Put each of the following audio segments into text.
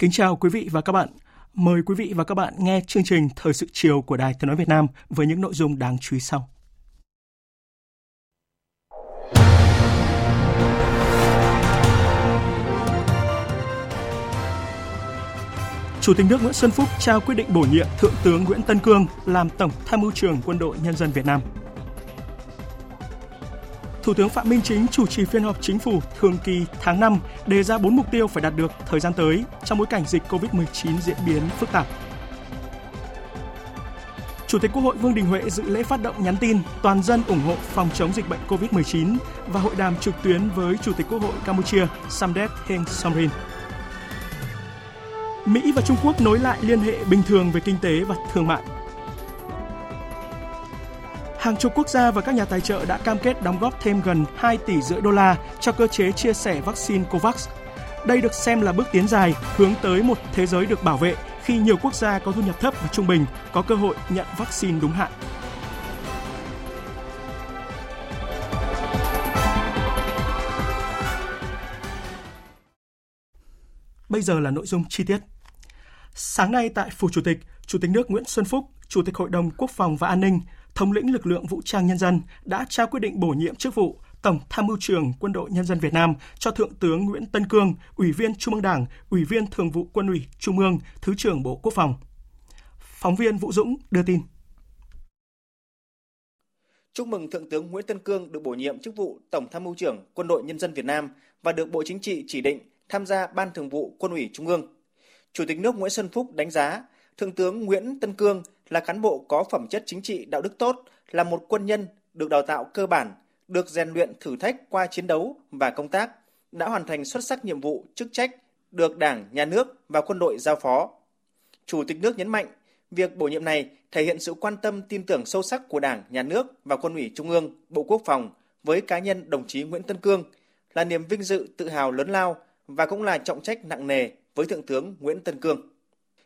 Kính chào quý vị và các bạn. Mời quý vị và các bạn nghe chương trình Thời sự chiều của Đài Tiếng nói Việt Nam với những nội dung đáng chú ý sau. Chủ tịch nước Nguyễn Xuân Phúc trao quyết định bổ nhiệm Thượng tướng Nguyễn Tân Cương làm Tổng Tham mưu trưởng Quân đội Nhân dân Việt Nam. Thủ tướng Phạm Minh Chính chủ trì phiên họp chính phủ thường kỳ tháng 5 đề ra 4 mục tiêu phải đạt được thời gian tới trong bối cảnh dịch COVID-19 diễn biến phức tạp. Chủ tịch Quốc hội Vương Đình Huệ dự lễ phát động nhắn tin toàn dân ủng hộ phòng chống dịch bệnh COVID-19 và hội đàm trực tuyến với Chủ tịch Quốc hội Campuchia Samdech Heng Samrin. Mỹ và Trung Quốc nối lại liên hệ bình thường về kinh tế và thương mại. Hàng chục quốc gia và các nhà tài trợ đã cam kết đóng góp thêm gần 2 tỷ rưỡi đô la cho cơ chế chia sẻ vaccine COVAX. Đây được xem là bước tiến dài hướng tới một thế giới được bảo vệ khi nhiều quốc gia có thu nhập thấp và trung bình có cơ hội nhận vaccine đúng hạn. Bây giờ là nội dung chi tiết. Sáng nay tại Phủ Chủ tịch, Chủ tịch nước Nguyễn Xuân Phúc, Chủ tịch Hội đồng Quốc phòng và An ninh, thống lĩnh lực lượng vũ trang nhân dân đã trao quyết định bổ nhiệm chức vụ Tổng Tham mưu trưởng Quân đội Nhân dân Việt Nam cho Thượng tướng Nguyễn Tân Cương, Ủy viên Trung ương Đảng, Ủy viên Thường vụ Quân ủy Trung ương, Thứ trưởng Bộ Quốc phòng. Phóng viên Vũ Dũng đưa tin. Chúc mừng Thượng tướng Nguyễn Tân Cương được bổ nhiệm chức vụ Tổng Tham mưu trưởng Quân đội Nhân dân Việt Nam và được Bộ Chính trị chỉ định tham gia Ban Thường vụ Quân ủy Trung ương. Chủ tịch nước Nguyễn Xuân Phúc đánh giá Thượng tướng Nguyễn Tân Cương là cán bộ có phẩm chất chính trị đạo đức tốt, là một quân nhân được đào tạo cơ bản, được rèn luyện thử thách qua chiến đấu và công tác, đã hoàn thành xuất sắc nhiệm vụ chức trách được Đảng, Nhà nước và quân đội giao phó. Chủ tịch nước nhấn mạnh, việc bổ nhiệm này thể hiện sự quan tâm tin tưởng sâu sắc của Đảng, Nhà nước và Quân ủy Trung ương, Bộ Quốc phòng với cá nhân đồng chí Nguyễn Tân Cương là niềm vinh dự tự hào lớn lao và cũng là trọng trách nặng nề với Thượng tướng Nguyễn Tân Cương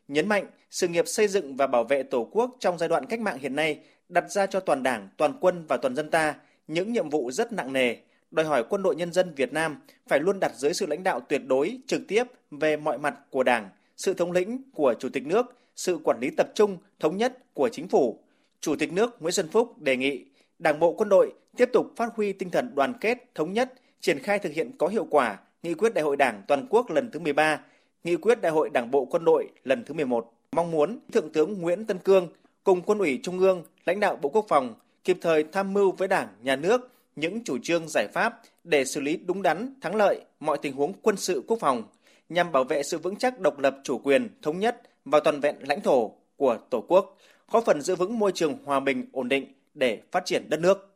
nhấn mạnh sự nghiệp xây dựng và bảo vệ Tổ quốc trong giai đoạn cách mạng hiện nay đặt ra cho toàn Đảng, toàn quân và toàn dân ta những nhiệm vụ rất nặng nề, đòi hỏi quân đội nhân dân Việt Nam phải luôn đặt dưới sự lãnh đạo tuyệt đối, trực tiếp về mọi mặt của Đảng, sự thống lĩnh của Chủ tịch nước, sự quản lý tập trung, thống nhất của chính phủ. Chủ tịch nước Nguyễn Xuân Phúc đề nghị Đảng bộ quân đội tiếp tục phát huy tinh thần đoàn kết, thống nhất, triển khai thực hiện có hiệu quả nghị quyết Đại hội Đảng toàn quốc lần thứ 13 nghị quyết Đại hội Đảng bộ quân đội lần thứ 11 mong muốn Thượng tướng Nguyễn Tân Cương cùng Quân ủy Trung ương, lãnh đạo Bộ Quốc phòng kịp thời tham mưu với Đảng, Nhà nước những chủ trương giải pháp để xử lý đúng đắn, thắng lợi mọi tình huống quân sự quốc phòng nhằm bảo vệ sự vững chắc độc lập chủ quyền, thống nhất và toàn vẹn lãnh thổ của Tổ quốc, góp phần giữ vững môi trường hòa bình, ổn định để phát triển đất nước.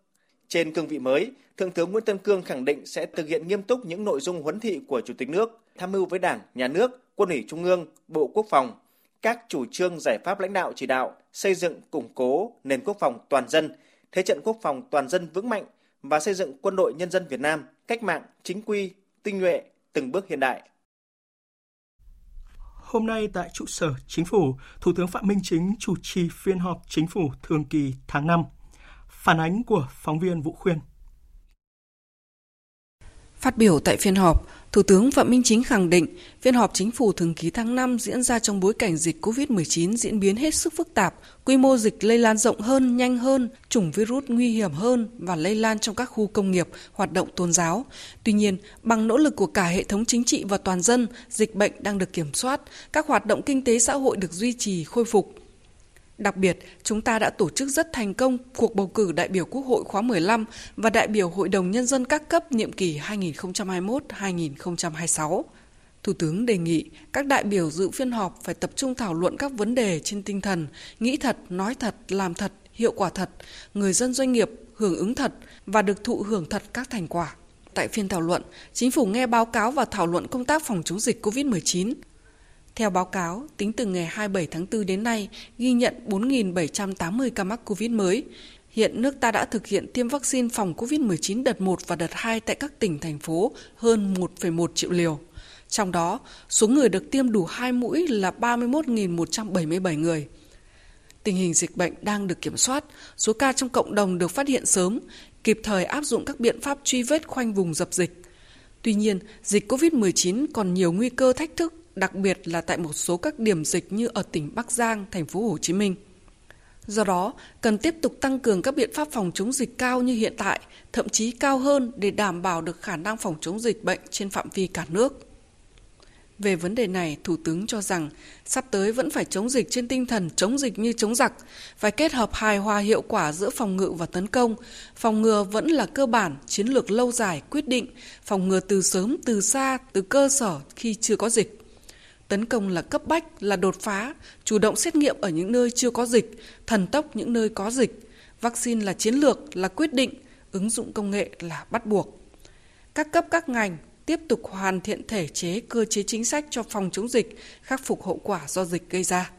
Trên cương vị mới, Thượng tướng Nguyễn Tân Cương khẳng định sẽ thực hiện nghiêm túc những nội dung huấn thị của Chủ tịch nước, tham mưu với Đảng, Nhà nước, Quân ủy Trung ương, Bộ Quốc phòng, các chủ trương giải pháp lãnh đạo chỉ đạo xây dựng củng cố nền quốc phòng toàn dân, thế trận quốc phòng toàn dân vững mạnh và xây dựng quân đội nhân dân Việt Nam cách mạng, chính quy, tinh nhuệ, từng bước hiện đại. Hôm nay tại trụ sở Chính phủ, Thủ tướng Phạm Minh Chính chủ trì phiên họp Chính phủ thường kỳ tháng 5. Phản ánh của phóng viên Vũ Khuyên. Phát biểu tại phiên họp, Thủ tướng Phạm Minh Chính khẳng định phiên họp chính phủ thường kỳ tháng 5 diễn ra trong bối cảnh dịch COVID-19 diễn biến hết sức phức tạp, quy mô dịch lây lan rộng hơn, nhanh hơn, chủng virus nguy hiểm hơn và lây lan trong các khu công nghiệp, hoạt động tôn giáo. Tuy nhiên, bằng nỗ lực của cả hệ thống chính trị và toàn dân, dịch bệnh đang được kiểm soát, các hoạt động kinh tế xã hội được duy trì, khôi phục. Đặc biệt, chúng ta đã tổ chức rất thành công cuộc bầu cử đại biểu Quốc hội khóa 15 và đại biểu Hội đồng Nhân dân các cấp nhiệm kỳ 2021-2026. Thủ tướng đề nghị các đại biểu dự phiên họp phải tập trung thảo luận các vấn đề trên tinh thần nghĩ thật, nói thật, làm thật, hiệu quả thật, người dân doanh nghiệp hưởng ứng thật và được thụ hưởng thật các thành quả. Tại phiên thảo luận, chính phủ nghe báo cáo và thảo luận công tác phòng chống dịch COVID-19. Theo báo cáo, tính từ ngày 27 tháng 4 đến nay, ghi nhận 4.780 ca mắc COVID mới. Hiện nước ta đã thực hiện tiêm vaccine phòng COVID-19 đợt 1 và đợt 2 tại các tỉnh, thành phố hơn 1,1 triệu liều. Trong đó, số người được tiêm đủ 2 mũi là 31.177 người. Tình hình dịch bệnh đang được kiểm soát, số ca trong cộng đồng được phát hiện sớm, kịp thời áp dụng các biện pháp truy vết khoanh vùng dập dịch. Tuy nhiên, dịch COVID-19 còn nhiều nguy cơ thách thức, đặc biệt là tại một số các điểm dịch như ở tỉnh Bắc Giang, thành phố Hồ Chí Minh. Do đó, cần tiếp tục tăng cường các biện pháp phòng chống dịch cao như hiện tại, thậm chí cao hơn để đảm bảo được khả năng phòng chống dịch bệnh trên phạm vi cả nước. Về vấn đề này, Thủ tướng cho rằng sắp tới vẫn phải chống dịch trên tinh thần chống dịch như chống giặc, phải kết hợp hài hòa hiệu quả giữa phòng ngự và tấn công. Phòng ngừa vẫn là cơ bản, chiến lược lâu dài, quyết định, phòng ngừa từ sớm, từ xa, từ cơ sở khi chưa có dịch. Tấn công là cấp bách, là đột phá, chủ động xét nghiệm ở những nơi chưa có dịch, thần tốc những nơi có dịch. Vaccine là chiến lược, là quyết định, ứng dụng công nghệ là bắt buộc. Các cấp các ngành tiếp tục hoàn thiện thể chế cơ chế chính sách cho phòng chống dịch, khắc phục hậu quả do dịch gây ra.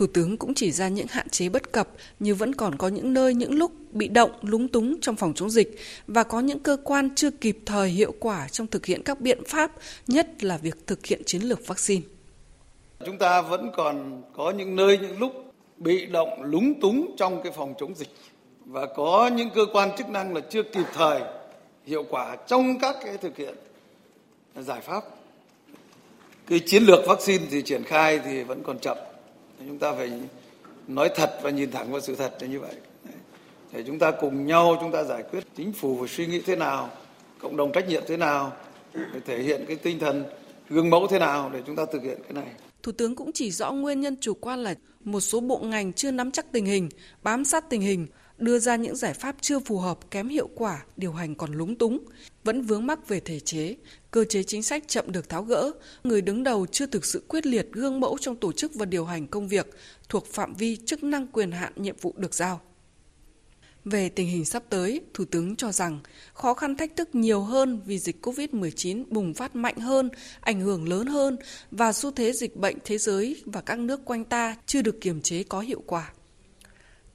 Thủ tướng cũng chỉ ra những hạn chế bất cập như vẫn còn có những nơi những lúc bị động, lúng túng trong phòng chống dịch và có những cơ quan chưa kịp thời hiệu quả trong thực hiện các biện pháp, nhất là việc thực hiện chiến lược vaccine. Chúng ta vẫn còn có những nơi những lúc bị động, lúng túng trong cái phòng chống dịch và có những cơ quan chức năng là chưa kịp thời hiệu quả trong các cái thực hiện giải pháp. Cái chiến lược vaccine thì triển khai thì vẫn còn chậm. Chúng ta phải nói thật và nhìn thẳng vào sự thật là như vậy. Để chúng ta cùng nhau chúng ta giải quyết. Chính phủ phải suy nghĩ thế nào, cộng đồng trách nhiệm thế nào, để thể hiện cái tinh thần gương mẫu thế nào để chúng ta thực hiện cái này. Thủ tướng cũng chỉ rõ nguyên nhân chủ quan là một số bộ ngành chưa nắm chắc tình hình, bám sát tình hình, đưa ra những giải pháp chưa phù hợp, kém hiệu quả, điều hành còn lúng túng, vẫn vướng mắc về thể chế, cơ chế chính sách chậm được tháo gỡ, người đứng đầu chưa thực sự quyết liệt gương mẫu trong tổ chức và điều hành công việc thuộc phạm vi chức năng quyền hạn nhiệm vụ được giao. Về tình hình sắp tới, Thủ tướng cho rằng khó khăn thách thức nhiều hơn vì dịch COVID-19 bùng phát mạnh hơn, ảnh hưởng lớn hơn và xu thế dịch bệnh thế giới và các nước quanh ta chưa được kiềm chế có hiệu quả.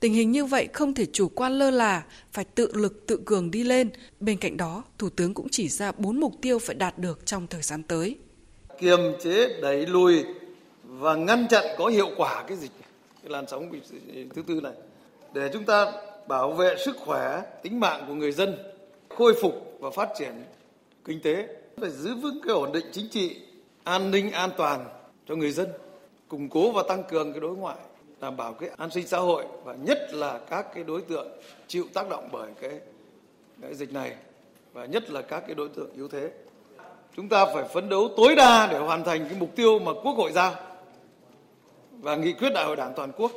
Tình hình như vậy không thể chủ quan lơ là, phải tự lực tự cường đi lên. Bên cạnh đó, Thủ tướng cũng chỉ ra bốn mục tiêu phải đạt được trong thời gian tới. Kiềm chế, đẩy lùi và ngăn chặn có hiệu quả cái dịch, cái làn sóng thứ tư này. Để chúng ta bảo vệ sức khỏe, tính mạng của người dân, khôi phục và phát triển kinh tế, phải giữ vững cái ổn định chính trị, an ninh an toàn cho người dân, củng cố và tăng cường cái đối ngoại đảm bảo cái an sinh xã hội và nhất là các cái đối tượng chịu tác động bởi cái, cái dịch này và nhất là các cái đối tượng yếu thế. Chúng ta phải phấn đấu tối đa để hoàn thành cái mục tiêu mà Quốc hội giao và nghị quyết đại hội Đảng toàn quốc.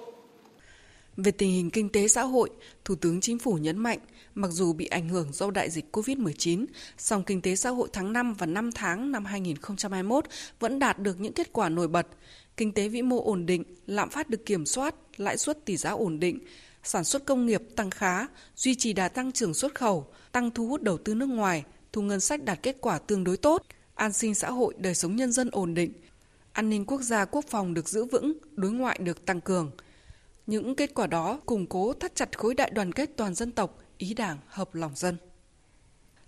Về tình hình kinh tế xã hội, Thủ tướng Chính phủ nhấn mạnh, mặc dù bị ảnh hưởng do đại dịch COVID-19, song kinh tế xã hội tháng 5 và 5 tháng năm 2021 vẫn đạt được những kết quả nổi bật kinh tế vĩ mô ổn định, lạm phát được kiểm soát, lãi suất tỷ giá ổn định, sản xuất công nghiệp tăng khá, duy trì đà tăng trưởng xuất khẩu, tăng thu hút đầu tư nước ngoài, thu ngân sách đạt kết quả tương đối tốt, an sinh xã hội, đời sống nhân dân ổn định, an ninh quốc gia quốc phòng được giữ vững, đối ngoại được tăng cường. Những kết quả đó củng cố thắt chặt khối đại đoàn kết toàn dân tộc, ý đảng hợp lòng dân.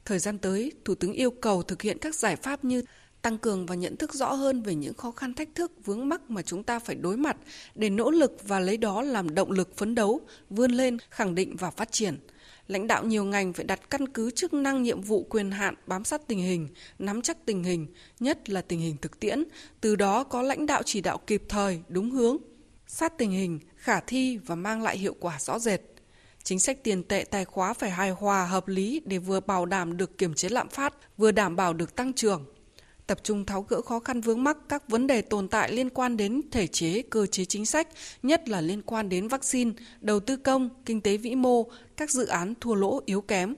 Thời gian tới, Thủ tướng yêu cầu thực hiện các giải pháp như tăng cường và nhận thức rõ hơn về những khó khăn thách thức vướng mắc mà chúng ta phải đối mặt để nỗ lực và lấy đó làm động lực phấn đấu, vươn lên, khẳng định và phát triển. Lãnh đạo nhiều ngành phải đặt căn cứ chức năng nhiệm vụ quyền hạn bám sát tình hình, nắm chắc tình hình, nhất là tình hình thực tiễn, từ đó có lãnh đạo chỉ đạo kịp thời, đúng hướng, sát tình hình, khả thi và mang lại hiệu quả rõ rệt. Chính sách tiền tệ tài khóa phải hài hòa hợp lý để vừa bảo đảm được kiểm chế lạm phát, vừa đảm bảo được tăng trưởng, tập trung tháo gỡ khó khăn vướng mắc các vấn đề tồn tại liên quan đến thể chế, cơ chế chính sách, nhất là liên quan đến vaccine, đầu tư công, kinh tế vĩ mô, các dự án thua lỗ yếu kém,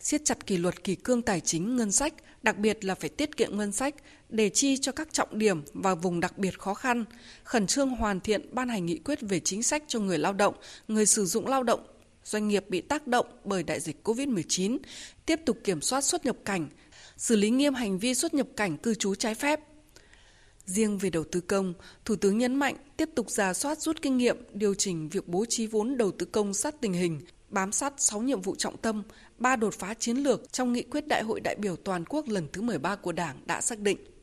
siết chặt kỷ luật kỷ cương tài chính ngân sách, đặc biệt là phải tiết kiệm ngân sách để chi cho các trọng điểm và vùng đặc biệt khó khăn, khẩn trương hoàn thiện ban hành nghị quyết về chính sách cho người lao động, người sử dụng lao động, doanh nghiệp bị tác động bởi đại dịch COVID-19, tiếp tục kiểm soát xuất nhập cảnh, xử lý nghiêm hành vi xuất nhập cảnh cư trú trái phép. Riêng về đầu tư công, Thủ tướng nhấn mạnh tiếp tục giả soát rút kinh nghiệm, điều chỉnh việc bố trí vốn đầu tư công sát tình hình, bám sát 6 nhiệm vụ trọng tâm, 3 đột phá chiến lược trong nghị quyết Đại hội đại biểu toàn quốc lần thứ 13 của Đảng đã xác định.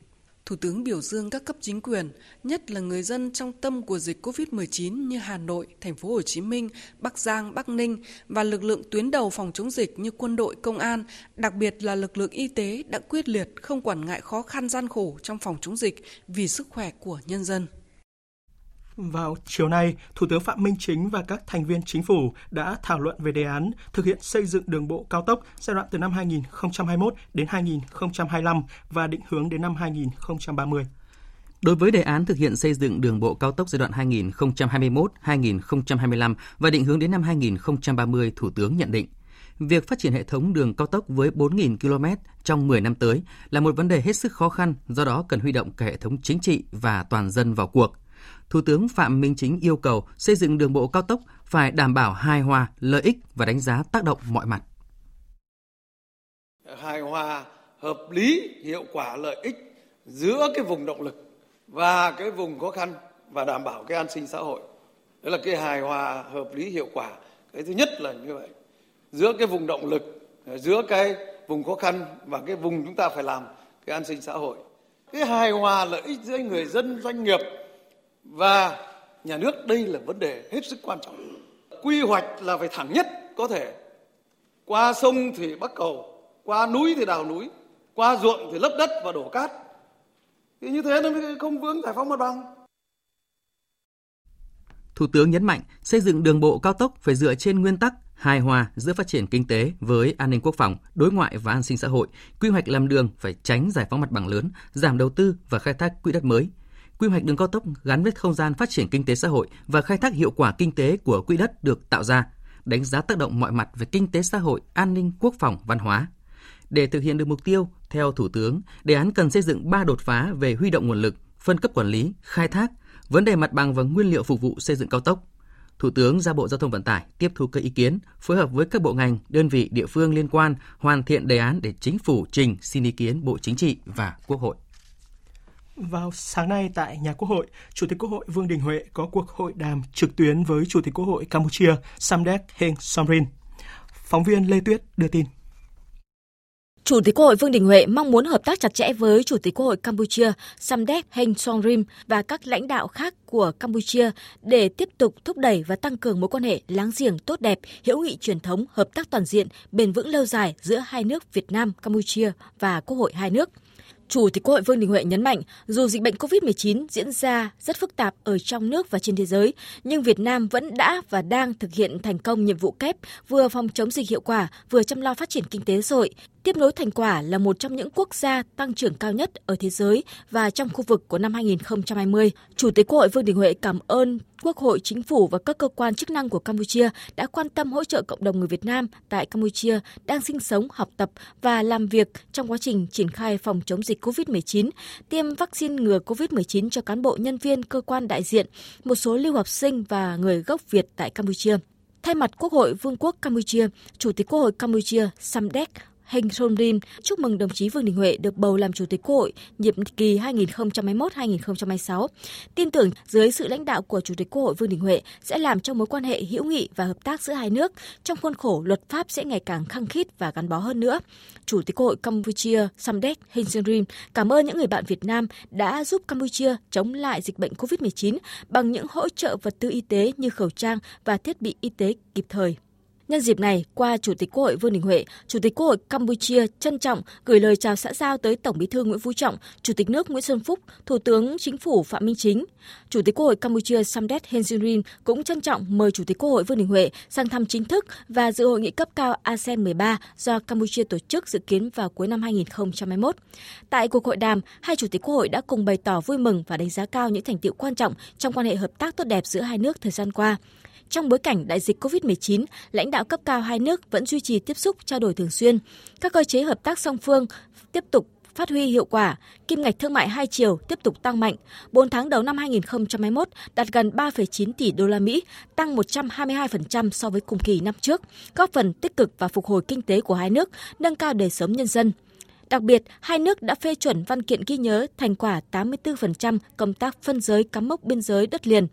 Thủ tướng biểu dương các cấp chính quyền, nhất là người dân trong tâm của dịch COVID-19 như Hà Nội, Thành phố Hồ Chí Minh, Bắc Giang, Bắc Ninh và lực lượng tuyến đầu phòng chống dịch như quân đội, công an, đặc biệt là lực lượng y tế đã quyết liệt không quản ngại khó khăn gian khổ trong phòng chống dịch vì sức khỏe của nhân dân. Vào chiều nay, Thủ tướng Phạm Minh Chính và các thành viên chính phủ đã thảo luận về đề án thực hiện xây dựng đường bộ cao tốc giai đoạn từ năm 2021 đến 2025 và định hướng đến năm 2030. Đối với đề án thực hiện xây dựng đường bộ cao tốc giai đoạn 2021-2025 và định hướng đến năm 2030, Thủ tướng nhận định, việc phát triển hệ thống đường cao tốc với 4.000 km trong 10 năm tới là một vấn đề hết sức khó khăn, do đó cần huy động cả hệ thống chính trị và toàn dân vào cuộc. Thủ tướng Phạm Minh Chính yêu cầu xây dựng đường bộ cao tốc phải đảm bảo hài hòa, lợi ích và đánh giá tác động mọi mặt. Hài hòa, hợp lý, hiệu quả lợi ích giữa cái vùng động lực và cái vùng khó khăn và đảm bảo cái an sinh xã hội. Đó là cái hài hòa, hợp lý, hiệu quả. Cái thứ nhất là như vậy. Giữa cái vùng động lực, giữa cái vùng khó khăn và cái vùng chúng ta phải làm cái an sinh xã hội. Cái hài hòa lợi ích giữa người dân, doanh nghiệp và nhà nước đây là vấn đề hết sức quan trọng. Quy hoạch là phải thẳng nhất có thể. Qua sông thì bắc cầu qua núi thì đào núi qua ruộng thì lấp đất và đổ cát. Thì như thế nó mới không vướng giải phóng mặt bằng. Thủ tướng nhấn mạnh xây dựng đường bộ cao tốc phải dựa trên nguyên tắc hài hòa giữa phát triển kinh tế với an ninh quốc phòng, đối ngoại và an sinh xã hội. Quy hoạch làm đường phải tránh giải phóng mặt bằng lớn, giảm đầu tư và khai thác quỹ đất mới, quy hoạch đường cao tốc gắn với không gian phát triển kinh tế xã hội và khai thác hiệu quả kinh tế của quỹ đất được tạo ra, đánh giá tác động mọi mặt về kinh tế xã hội, an ninh, quốc phòng, văn hóa. Để thực hiện được mục tiêu, theo Thủ tướng, đề án cần xây dựng 3 đột phá về huy động nguồn lực, phân cấp quản lý, khai thác, vấn đề mặt bằng và nguyên liệu phục vụ xây dựng cao tốc. Thủ tướng ra Bộ Giao thông Vận tải tiếp thu các ý kiến, phối hợp với các bộ ngành, đơn vị địa phương liên quan hoàn thiện đề án để chính phủ trình xin ý kiến Bộ Chính trị và Quốc hội. Vào sáng nay tại nhà Quốc hội, Chủ tịch Quốc hội Vương Đình Huệ có cuộc hội đàm trực tuyến với Chủ tịch Quốc hội Campuchia Samdech Heng Somrin. Phóng viên Lê Tuyết đưa tin. Chủ tịch Quốc hội Vương Đình Huệ mong muốn hợp tác chặt chẽ với Chủ tịch Quốc hội Campuchia Samdech Heng Somrin và các lãnh đạo khác của Campuchia để tiếp tục thúc đẩy và tăng cường mối quan hệ láng giềng tốt đẹp, hữu nghị truyền thống, hợp tác toàn diện, bền vững lâu dài giữa hai nước Việt Nam, Campuchia và Quốc hội hai nước – Chủ tịch Quốc hội Vương Đình Huệ nhấn mạnh, dù dịch bệnh COVID-19 diễn ra rất phức tạp ở trong nước và trên thế giới, nhưng Việt Nam vẫn đã và đang thực hiện thành công nhiệm vụ kép vừa phòng chống dịch hiệu quả, vừa chăm lo phát triển kinh tế xã hội, tiếp nối thành quả là một trong những quốc gia tăng trưởng cao nhất ở thế giới và trong khu vực của năm 2020. Chủ tịch Quốc hội Vương Đình Huệ cảm ơn Quốc hội, Chính phủ và các cơ quan chức năng của Campuchia đã quan tâm hỗ trợ cộng đồng người Việt Nam tại Campuchia đang sinh sống, học tập và làm việc trong quá trình triển khai phòng chống dịch COVID-19, tiêm vaccine ngừa COVID-19 cho cán bộ nhân viên cơ quan đại diện, một số lưu học sinh và người gốc Việt tại Campuchia. Thay mặt Quốc hội Vương quốc Campuchia, Chủ tịch Quốc hội Campuchia Samdech Heng Somrin chúc mừng đồng chí Vương Đình Huệ được bầu làm Chủ tịch Quốc hội nhiệm kỳ 2021-2026. Tin tưởng dưới sự lãnh đạo của Chủ tịch Quốc hội Vương Đình Huệ sẽ làm cho mối quan hệ hữu nghị và hợp tác giữa hai nước trong khuôn khổ luật pháp sẽ ngày càng khăng khít và gắn bó hơn nữa. Chủ tịch Quốc hội Campuchia Samdech Heng Somrin cảm ơn những người bạn Việt Nam đã giúp Campuchia chống lại dịch bệnh COVID-19 bằng những hỗ trợ vật tư y tế như khẩu trang và thiết bị y tế kịp thời. Nhân dịp này, qua Chủ tịch Quốc hội Vương Đình Huệ, Chủ tịch Quốc hội Campuchia trân trọng gửi lời chào xã giao tới Tổng Bí thư Nguyễn Phú Trọng, Chủ tịch nước Nguyễn Xuân Phúc, Thủ tướng Chính phủ Phạm Minh Chính. Chủ tịch Quốc hội Campuchia Samdech Heng cũng trân trọng mời Chủ tịch Quốc hội Vương Đình Huệ sang thăm chính thức và dự hội nghị cấp cao ASEAN 13 do Campuchia tổ chức dự kiến vào cuối năm 2021. Tại cuộc hội đàm, hai Chủ tịch Quốc hội đã cùng bày tỏ vui mừng và đánh giá cao những thành tiệu quan trọng trong quan hệ hợp tác tốt đẹp giữa hai nước thời gian qua. Trong bối cảnh đại dịch COVID-19, lãnh đạo cấp cao hai nước vẫn duy trì tiếp xúc trao đổi thường xuyên. Các cơ chế hợp tác song phương tiếp tục phát huy hiệu quả, kim ngạch thương mại hai chiều tiếp tục tăng mạnh. 4 tháng đầu năm 2021 đạt gần 3,9 tỷ đô la Mỹ, tăng 122% so với cùng kỳ năm trước, góp phần tích cực và phục hồi kinh tế của hai nước, nâng cao đời sống nhân dân. Đặc biệt, hai nước đã phê chuẩn văn kiện ghi nhớ thành quả 84% công tác phân giới cắm mốc biên giới đất liền.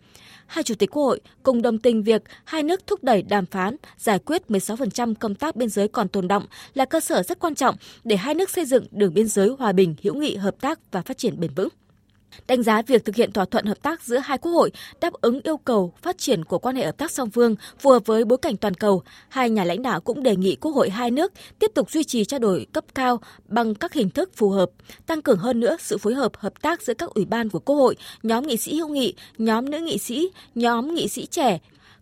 Hai chủ tịch Quốc hội cùng đồng tình việc hai nước thúc đẩy đàm phán giải quyết 16% công tác biên giới còn tồn động là cơ sở rất quan trọng để hai nước xây dựng đường biên giới hòa bình, hữu nghị, hợp tác và phát triển bền vững đánh giá việc thực hiện thỏa thuận hợp tác giữa hai quốc hội đáp ứng yêu cầu phát triển của quan hệ hợp tác song phương phù hợp với bối cảnh toàn cầu. Hai nhà lãnh đạo cũng đề nghị quốc hội hai nước tiếp tục duy trì trao đổi cấp cao bằng các hình thức phù hợp, tăng cường hơn nữa sự phối hợp hợp tác giữa các ủy ban của quốc hội, nhóm nghị sĩ hữu nghị, nhóm nữ nghị sĩ, nhóm nghị sĩ trẻ,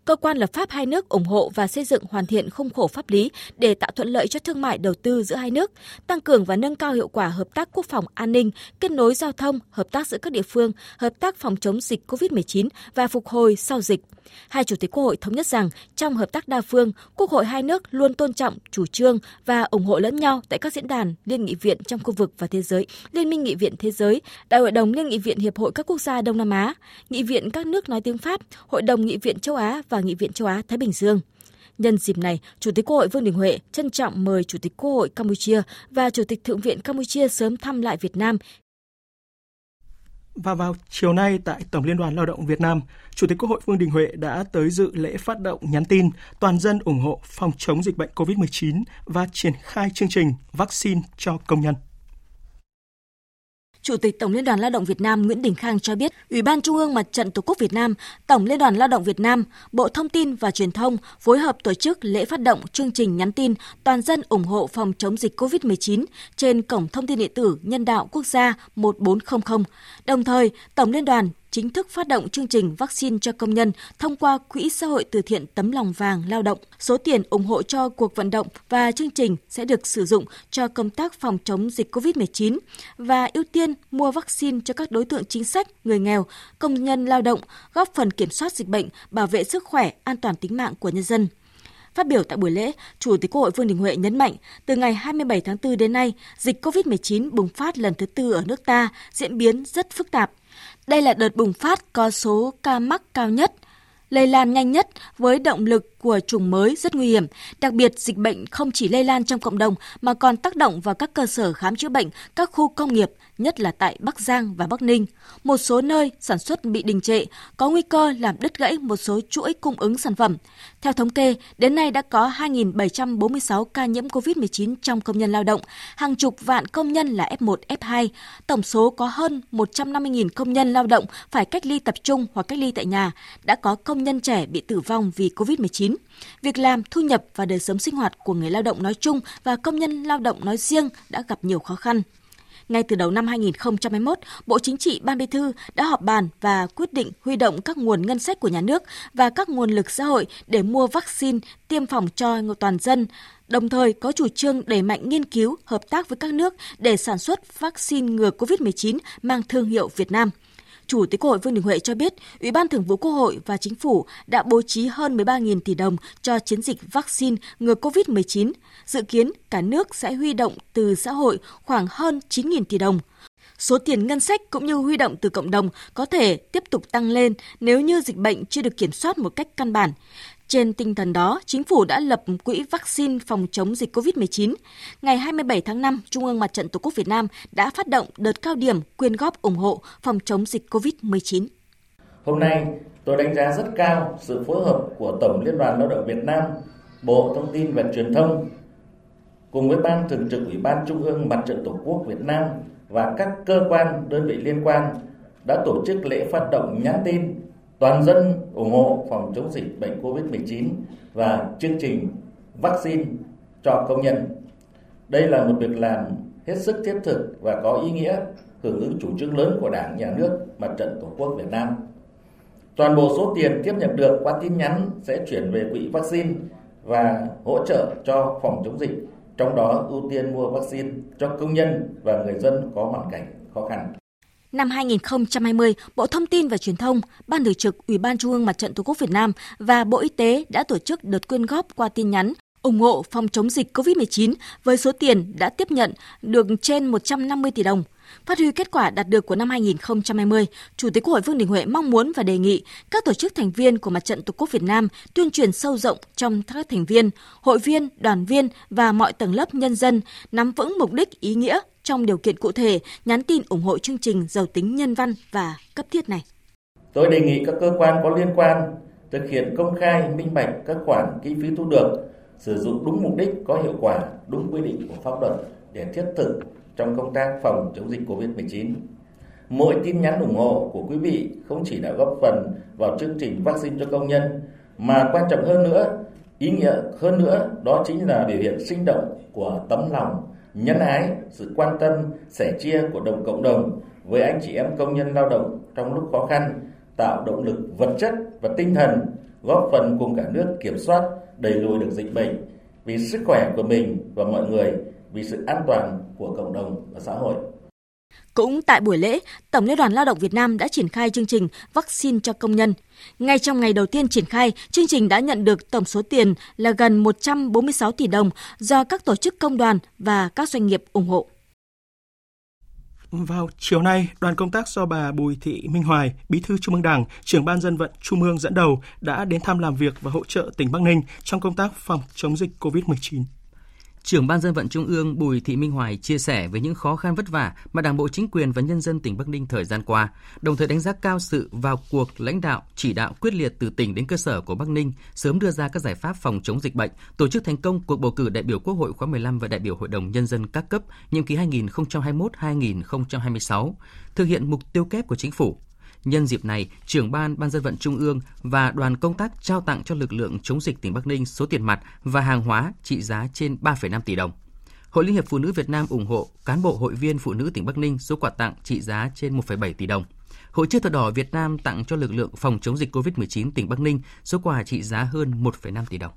cơ quan lập pháp hai nước ủng hộ và xây dựng hoàn thiện khung khổ pháp lý để tạo thuận lợi cho thương mại đầu tư giữa hai nước, tăng cường và nâng cao hiệu quả hợp tác quốc phòng an ninh, kết nối giao thông, hợp tác giữa các địa phương, hợp tác phòng chống dịch COVID-19 và phục hồi sau dịch. Hai chủ tịch Quốc hội thống nhất rằng trong hợp tác đa phương, Quốc hội hai nước luôn tôn trọng chủ trương và ủng hộ lẫn nhau tại các diễn đàn liên nghị viện trong khu vực và thế giới, Liên minh nghị viện thế giới, Đại hội đồng Liên nghị viện Hiệp hội các quốc gia Đông Nam Á, Nghị viện các nước nói tiếng Pháp, Hội đồng Nghị viện châu Á và và Nghị viện châu Á Thái Bình Dương. Nhân dịp này, Chủ tịch Quốc hội Vương Đình Huệ trân trọng mời Chủ tịch Quốc hội Campuchia và Chủ tịch Thượng viện Campuchia sớm thăm lại Việt Nam và vào chiều nay tại Tổng Liên đoàn Lao động Việt Nam, Chủ tịch Quốc hội Vương Đình Huệ đã tới dự lễ phát động nhắn tin toàn dân ủng hộ phòng chống dịch bệnh COVID-19 và triển khai chương trình vaccine cho công nhân. Chủ tịch Tổng Liên đoàn Lao động Việt Nam Nguyễn Đình Khang cho biết, Ủy ban Trung ương Mặt trận Tổ quốc Việt Nam, Tổng Liên đoàn Lao động Việt Nam, Bộ Thông tin và Truyền thông phối hợp tổ chức lễ phát động chương trình nhắn tin toàn dân ủng hộ phòng chống dịch COVID-19 trên cổng thông tin điện tử nhân đạo quốc gia 1400. Đồng thời, Tổng Liên đoàn chính thức phát động chương trình vaccine cho công nhân thông qua Quỹ xã hội từ thiện tấm lòng vàng lao động. Số tiền ủng hộ cho cuộc vận động và chương trình sẽ được sử dụng cho công tác phòng chống dịch COVID-19 và ưu tiên mua vaccine cho các đối tượng chính sách, người nghèo, công nhân lao động, góp phần kiểm soát dịch bệnh, bảo vệ sức khỏe, an toàn tính mạng của nhân dân. Phát biểu tại buổi lễ, Chủ tịch Quốc hội Vương Đình Huệ nhấn mạnh, từ ngày 27 tháng 4 đến nay, dịch COVID-19 bùng phát lần thứ tư ở nước ta, diễn biến rất phức tạp. Đây là đợt bùng phát có số ca mắc cao nhất, lây lan nhanh nhất với động lực của chủng mới rất nguy hiểm. Đặc biệt, dịch bệnh không chỉ lây lan trong cộng đồng mà còn tác động vào các cơ sở khám chữa bệnh, các khu công nghiệp, nhất là tại Bắc Giang và Bắc Ninh. Một số nơi sản xuất bị đình trệ, có nguy cơ làm đứt gãy một số chuỗi cung ứng sản phẩm. Theo thống kê, đến nay đã có 2.746 ca nhiễm COVID-19 trong công nhân lao động, hàng chục vạn công nhân là F1, F2. Tổng số có hơn 150.000 công nhân lao động phải cách ly tập trung hoặc cách ly tại nhà. Đã có công nhân trẻ bị tử vong vì COVID-19. Việc làm, thu nhập và đời sống sinh hoạt của người lao động nói chung và công nhân lao động nói riêng đã gặp nhiều khó khăn. Ngay từ đầu năm 2021, Bộ Chính trị Ban Bí thư đã họp bàn và quyết định huy động các nguồn ngân sách của nhà nước và các nguồn lực xã hội để mua vaccine tiêm phòng cho toàn dân, đồng thời có chủ trương đẩy mạnh nghiên cứu, hợp tác với các nước để sản xuất vaccine ngừa COVID-19 mang thương hiệu Việt Nam – Chủ tịch Quốc hội Vương Đình Huệ cho biết, Ủy ban Thường vụ Quốc hội và Chính phủ đã bố trí hơn 13.000 tỷ đồng cho chiến dịch vaccine ngừa COVID-19. Dự kiến cả nước sẽ huy động từ xã hội khoảng hơn 9.000 tỷ đồng. Số tiền ngân sách cũng như huy động từ cộng đồng có thể tiếp tục tăng lên nếu như dịch bệnh chưa được kiểm soát một cách căn bản. Trên tinh thần đó, chính phủ đã lập quỹ vaccine phòng chống dịch COVID-19. Ngày 27 tháng 5, Trung ương Mặt trận Tổ quốc Việt Nam đã phát động đợt cao điểm quyên góp ủng hộ phòng chống dịch COVID-19. Hôm nay, tôi đánh giá rất cao sự phối hợp của Tổng Liên đoàn Lao động Việt Nam, Bộ Thông tin và Truyền thông cùng với Ban Thường trực Ủy ban Trung ương Mặt trận Tổ quốc Việt Nam và các cơ quan đơn vị liên quan đã tổ chức lễ phát động nhắn tin toàn dân ủng hộ phòng chống dịch bệnh COVID-19 và chương trình vaccine cho công nhân. Đây là một việc làm hết sức thiết thực và có ý nghĩa hưởng ứng chủ trương lớn của Đảng, Nhà nước, Mặt trận Tổ quốc Việt Nam. Toàn bộ số tiền tiếp nhận được qua tin nhắn sẽ chuyển về quỹ vaccine và hỗ trợ cho phòng chống dịch, trong đó ưu tiên mua vaccine cho công nhân và người dân có hoàn cảnh khó khăn. Năm 2020, Bộ Thông tin và Truyền thông, Ban Thường trực Ủy ban Trung ương Mặt trận Tổ quốc Việt Nam và Bộ Y tế đã tổ chức đợt quyên góp qua tin nhắn ủng hộ phòng chống dịch COVID-19 với số tiền đã tiếp nhận được trên 150 tỷ đồng. Phát huy kết quả đạt được của năm 2020, Chủ tịch Quốc hội Vương Đình Huệ mong muốn và đề nghị các tổ chức thành viên của Mặt trận Tổ quốc Việt Nam tuyên truyền sâu rộng trong các thành viên, hội viên, đoàn viên và mọi tầng lớp nhân dân nắm vững mục đích ý nghĩa trong điều kiện cụ thể, nhắn tin ủng hộ chương trình giàu tính nhân văn và cấp thiết này. Tôi đề nghị các cơ quan có liên quan thực hiện công khai, minh bạch các khoản kinh phí thu được, sử dụng đúng mục đích, có hiệu quả, đúng quy định của pháp luật để thiết thực trong công tác phòng chống dịch COVID-19. Mỗi tin nhắn ủng hộ của quý vị không chỉ đã góp phần vào chương trình vaccine cho công nhân, mà quan trọng hơn nữa, ý nghĩa hơn nữa đó chính là biểu hiện sinh động của tấm lòng, nhân ái, sự quan tâm, sẻ chia của đồng cộng đồng với anh chị em công nhân lao động trong lúc khó khăn, tạo động lực vật chất và tinh thần, góp phần cùng cả nước kiểm soát, đẩy lùi được dịch bệnh vì sức khỏe của mình và mọi người vì sự an toàn của cộng đồng và xã hội. Cũng tại buổi lễ, Tổng Liên đoàn Lao động Việt Nam đã triển khai chương trình vaccine cho công nhân. Ngay trong ngày đầu tiên triển khai, chương trình đã nhận được tổng số tiền là gần 146 tỷ đồng do các tổ chức công đoàn và các doanh nghiệp ủng hộ. Vào chiều nay, đoàn công tác do bà Bùi Thị Minh Hoài, Bí thư Trung ương Đảng, trưởng ban dân vận Trung ương dẫn đầu đã đến thăm làm việc và hỗ trợ tỉnh Bắc Ninh trong công tác phòng chống dịch COVID-19. Trưởng ban dân vận Trung ương Bùi Thị Minh Hoài chia sẻ về những khó khăn vất vả mà Đảng bộ chính quyền và nhân dân tỉnh Bắc Ninh thời gian qua, đồng thời đánh giá cao sự vào cuộc lãnh đạo, chỉ đạo quyết liệt từ tỉnh đến cơ sở của Bắc Ninh, sớm đưa ra các giải pháp phòng chống dịch bệnh, tổ chức thành công cuộc bầu cử đại biểu Quốc hội khóa 15 và đại biểu Hội đồng nhân dân các cấp nhiệm kỳ 2021-2026, thực hiện mục tiêu kép của chính phủ, Nhân dịp này, trưởng ban Ban dân vận Trung ương và đoàn công tác trao tặng cho lực lượng chống dịch tỉnh Bắc Ninh số tiền mặt và hàng hóa trị giá trên 3,5 tỷ đồng. Hội Liên hiệp Phụ nữ Việt Nam ủng hộ cán bộ hội viên phụ nữ tỉnh Bắc Ninh số quà tặng trị giá trên 1,7 tỷ đồng. Hội chữ thập đỏ Việt Nam tặng cho lực lượng phòng chống dịch COVID-19 tỉnh Bắc Ninh số quà trị giá hơn 1,5 tỷ đồng.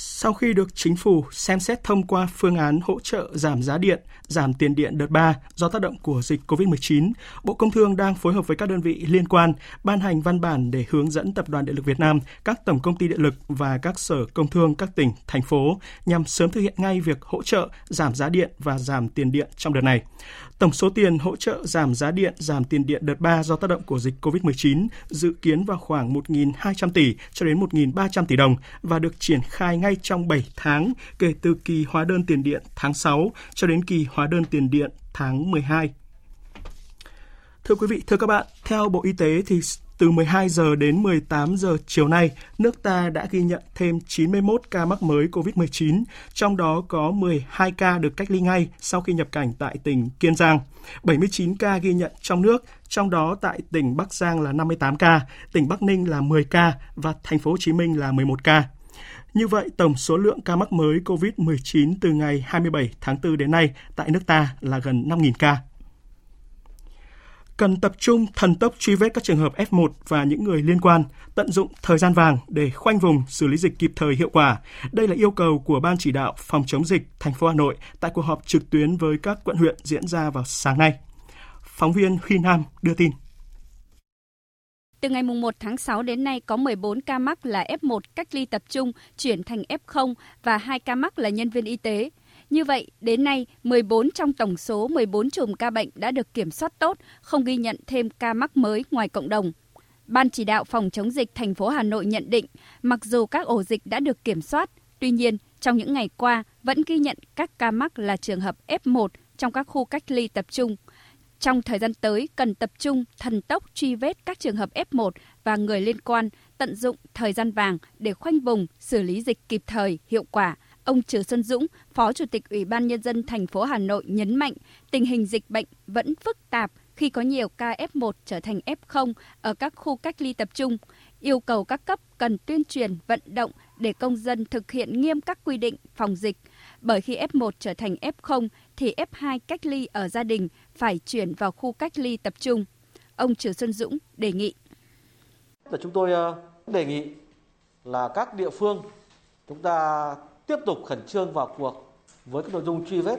Sau khi được chính phủ xem xét thông qua phương án hỗ trợ giảm giá điện, giảm tiền điện đợt 3 do tác động của dịch COVID-19, Bộ Công Thương đang phối hợp với các đơn vị liên quan ban hành văn bản để hướng dẫn Tập đoàn Điện lực Việt Nam, các tổng công ty điện lực và các sở công thương các tỉnh, thành phố nhằm sớm thực hiện ngay việc hỗ trợ giảm giá điện và giảm tiền điện trong đợt này. Tổng số tiền hỗ trợ giảm giá điện, giảm tiền điện đợt 3 do tác động của dịch COVID-19 dự kiến vào khoảng 1.200 tỷ cho đến 1.300 tỷ đồng và được triển khai ngay trong 7 tháng kể từ kỳ hóa đơn tiền điện tháng 6 cho đến kỳ hóa đơn tiền điện tháng 12. Thưa quý vị, thưa các bạn, theo Bộ Y tế thì từ 12 giờ đến 18 giờ chiều nay, nước ta đã ghi nhận thêm 91 ca mắc mới COVID-19, trong đó có 12 ca được cách ly ngay sau khi nhập cảnh tại tỉnh Kiên Giang. 79 ca ghi nhận trong nước, trong đó tại tỉnh Bắc Giang là 58 ca, tỉnh Bắc Ninh là 10 ca và thành phố Hồ Chí Minh là 11 ca. Như vậy, tổng số lượng ca mắc mới COVID-19 từ ngày 27 tháng 4 đến nay tại nước ta là gần 5.000 ca cần tập trung thần tốc truy vết các trường hợp F1 và những người liên quan, tận dụng thời gian vàng để khoanh vùng xử lý dịch kịp thời hiệu quả. Đây là yêu cầu của Ban chỉ đạo phòng chống dịch thành phố Hà Nội tại cuộc họp trực tuyến với các quận huyện diễn ra vào sáng nay. Phóng viên Huy Nam đưa tin. Từ ngày 1 tháng 6 đến nay có 14 ca mắc là F1 cách ly tập trung chuyển thành F0 và 2 ca mắc là nhân viên y tế. Như vậy, đến nay, 14 trong tổng số 14 chùm ca bệnh đã được kiểm soát tốt, không ghi nhận thêm ca mắc mới ngoài cộng đồng. Ban chỉ đạo phòng chống dịch thành phố Hà Nội nhận định, mặc dù các ổ dịch đã được kiểm soát, tuy nhiên, trong những ngày qua vẫn ghi nhận các ca mắc là trường hợp F1 trong các khu cách ly tập trung. Trong thời gian tới, cần tập trung thần tốc truy vết các trường hợp F1 và người liên quan, tận dụng thời gian vàng để khoanh vùng, xử lý dịch kịp thời, hiệu quả – Ông Trừ Xuân Dũng, Phó Chủ tịch Ủy ban Nhân dân thành phố Hà Nội nhấn mạnh tình hình dịch bệnh vẫn phức tạp khi có nhiều ca F1 trở thành F0 ở các khu cách ly tập trung, yêu cầu các cấp cần tuyên truyền vận động để công dân thực hiện nghiêm các quy định phòng dịch, bởi khi F1 trở thành F0 thì F2 cách ly ở gia đình phải chuyển vào khu cách ly tập trung. Ông Trừ Xuân Dũng đề nghị. Chúng tôi ờ, đề nghị là các địa phương chúng ta tiếp tục khẩn trương vào cuộc với các nội dung truy vết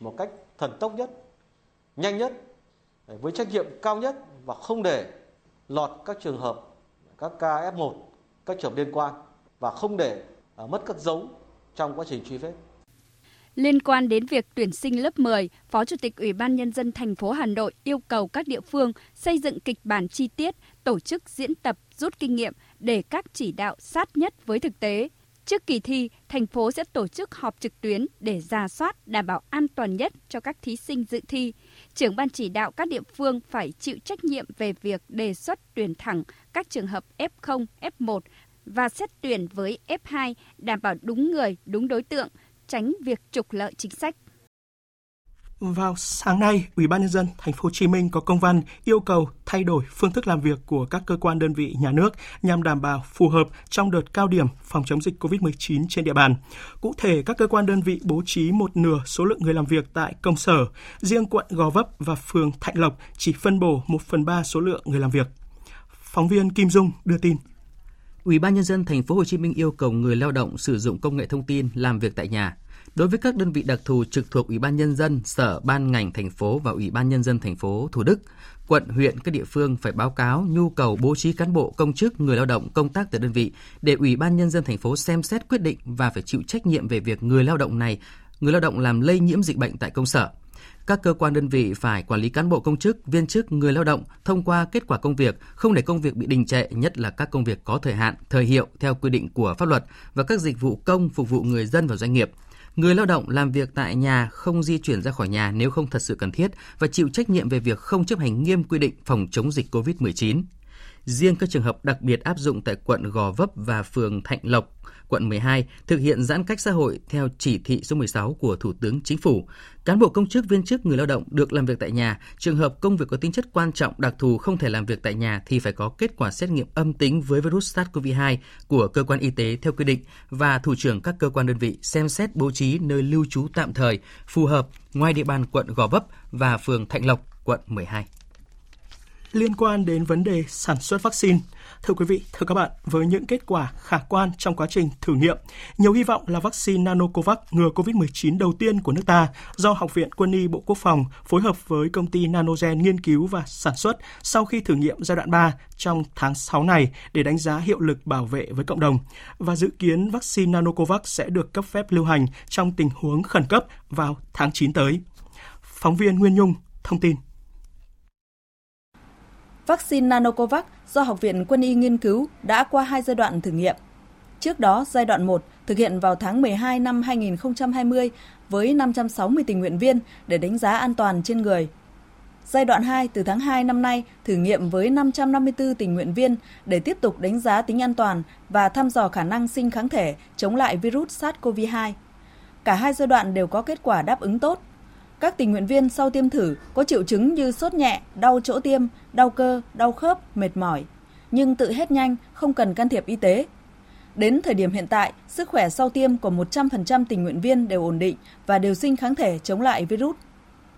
một cách thần tốc nhất, nhanh nhất, với trách nhiệm cao nhất và không để lọt các trường hợp các ca F1, các trường liên quan và không để à, mất các dấu trong quá trình truy vết. Liên quan đến việc tuyển sinh lớp 10, Phó Chủ tịch Ủy ban Nhân dân thành phố Hà Nội yêu cầu các địa phương xây dựng kịch bản chi tiết, tổ chức diễn tập, rút kinh nghiệm để các chỉ đạo sát nhất với thực tế. Trước kỳ thi, thành phố sẽ tổ chức họp trực tuyến để ra soát đảm bảo an toàn nhất cho các thí sinh dự thi. Trưởng ban chỉ đạo các địa phương phải chịu trách nhiệm về việc đề xuất tuyển thẳng các trường hợp F0, F1 và xét tuyển với F2 đảm bảo đúng người, đúng đối tượng, tránh việc trục lợi chính sách. Vào sáng nay, Ủy ban nhân dân thành phố Hồ Chí Minh có công văn yêu cầu thay đổi phương thức làm việc của các cơ quan đơn vị nhà nước nhằm đảm bảo phù hợp trong đợt cao điểm phòng chống dịch COVID-19 trên địa bàn. Cụ thể, các cơ quan đơn vị bố trí một nửa số lượng người làm việc tại công sở, riêng quận Gò Vấp và phường Thạnh Lộc chỉ phân bổ 1 phần 3 số lượng người làm việc. Phóng viên Kim Dung đưa tin. Ủy ban nhân dân thành phố Hồ Chí Minh yêu cầu người lao động sử dụng công nghệ thông tin làm việc tại nhà. Đối với các đơn vị đặc thù trực thuộc Ủy ban nhân dân, Sở ban ngành thành phố và Ủy ban nhân dân thành phố Thủ Đức, quận, huyện các địa phương phải báo cáo nhu cầu bố trí cán bộ công chức người lao động công tác tại đơn vị để Ủy ban nhân dân thành phố xem xét quyết định và phải chịu trách nhiệm về việc người lao động này người lao động làm lây nhiễm dịch bệnh tại công sở. Các cơ quan đơn vị phải quản lý cán bộ công chức, viên chức, người lao động thông qua kết quả công việc, không để công việc bị đình trệ, nhất là các công việc có thời hạn, thời hiệu theo quy định của pháp luật và các dịch vụ công phục vụ người dân và doanh nghiệp. Người lao động làm việc tại nhà không di chuyển ra khỏi nhà nếu không thật sự cần thiết và chịu trách nhiệm về việc không chấp hành nghiêm quy định phòng chống dịch COVID-19. Riêng các trường hợp đặc biệt áp dụng tại quận Gò Vấp và phường Thạnh Lộc, quận 12 thực hiện giãn cách xã hội theo chỉ thị số 16 của Thủ tướng Chính phủ. Cán bộ công chức viên chức người lao động được làm việc tại nhà, trường hợp công việc có tính chất quan trọng đặc thù không thể làm việc tại nhà thì phải có kết quả xét nghiệm âm tính với virus SARS-CoV-2 của cơ quan y tế theo quy định và thủ trưởng các cơ quan đơn vị xem xét bố trí nơi lưu trú tạm thời phù hợp ngoài địa bàn quận Gò Vấp và phường Thạnh Lộc, quận 12 liên quan đến vấn đề sản xuất vaccine. Thưa quý vị, thưa các bạn, với những kết quả khả quan trong quá trình thử nghiệm, nhiều hy vọng là vaccine Nanocovax ngừa COVID-19 đầu tiên của nước ta do Học viện Quân y Bộ Quốc phòng phối hợp với công ty Nanogen nghiên cứu và sản xuất sau khi thử nghiệm giai đoạn 3 trong tháng 6 này để đánh giá hiệu lực bảo vệ với cộng đồng. Và dự kiến vaccine Nanocovax sẽ được cấp phép lưu hành trong tình huống khẩn cấp vào tháng 9 tới. Phóng viên Nguyên Nhung thông tin vaccine Nanocovax do Học viện Quân y nghiên cứu đã qua hai giai đoạn thử nghiệm. Trước đó, giai đoạn 1 thực hiện vào tháng 12 năm 2020 với 560 tình nguyện viên để đánh giá an toàn trên người. Giai đoạn 2 từ tháng 2 năm nay thử nghiệm với 554 tình nguyện viên để tiếp tục đánh giá tính an toàn và thăm dò khả năng sinh kháng thể chống lại virus SARS-CoV-2. Cả hai giai đoạn đều có kết quả đáp ứng tốt. Các tình nguyện viên sau tiêm thử có triệu chứng như sốt nhẹ, đau chỗ tiêm, đau cơ, đau khớp, mệt mỏi, nhưng tự hết nhanh, không cần can thiệp y tế. Đến thời điểm hiện tại, sức khỏe sau tiêm của 100% tình nguyện viên đều ổn định và đều sinh kháng thể chống lại virus.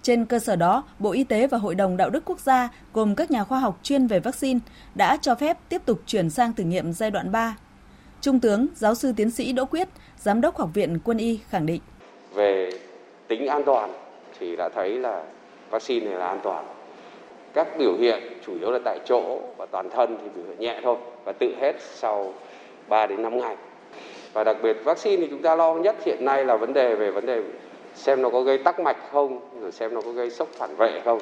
Trên cơ sở đó, Bộ Y tế và Hội đồng Đạo đức Quốc gia gồm các nhà khoa học chuyên về vaccine đã cho phép tiếp tục chuyển sang thử nghiệm giai đoạn 3. Trung tướng, giáo sư tiến sĩ Đỗ Quyết, Giám đốc Học viện Quân y khẳng định. Về tính an toàn thì đã thấy là vaccine này là an toàn. Các biểu hiện chủ yếu là tại chỗ và toàn thân thì biểu hiện nhẹ thôi và tự hết sau 3 đến 5 ngày. Và đặc biệt vaccine thì chúng ta lo nhất hiện nay là vấn đề về vấn đề xem nó có gây tắc mạch không, rồi xem nó có gây sốc phản vệ không.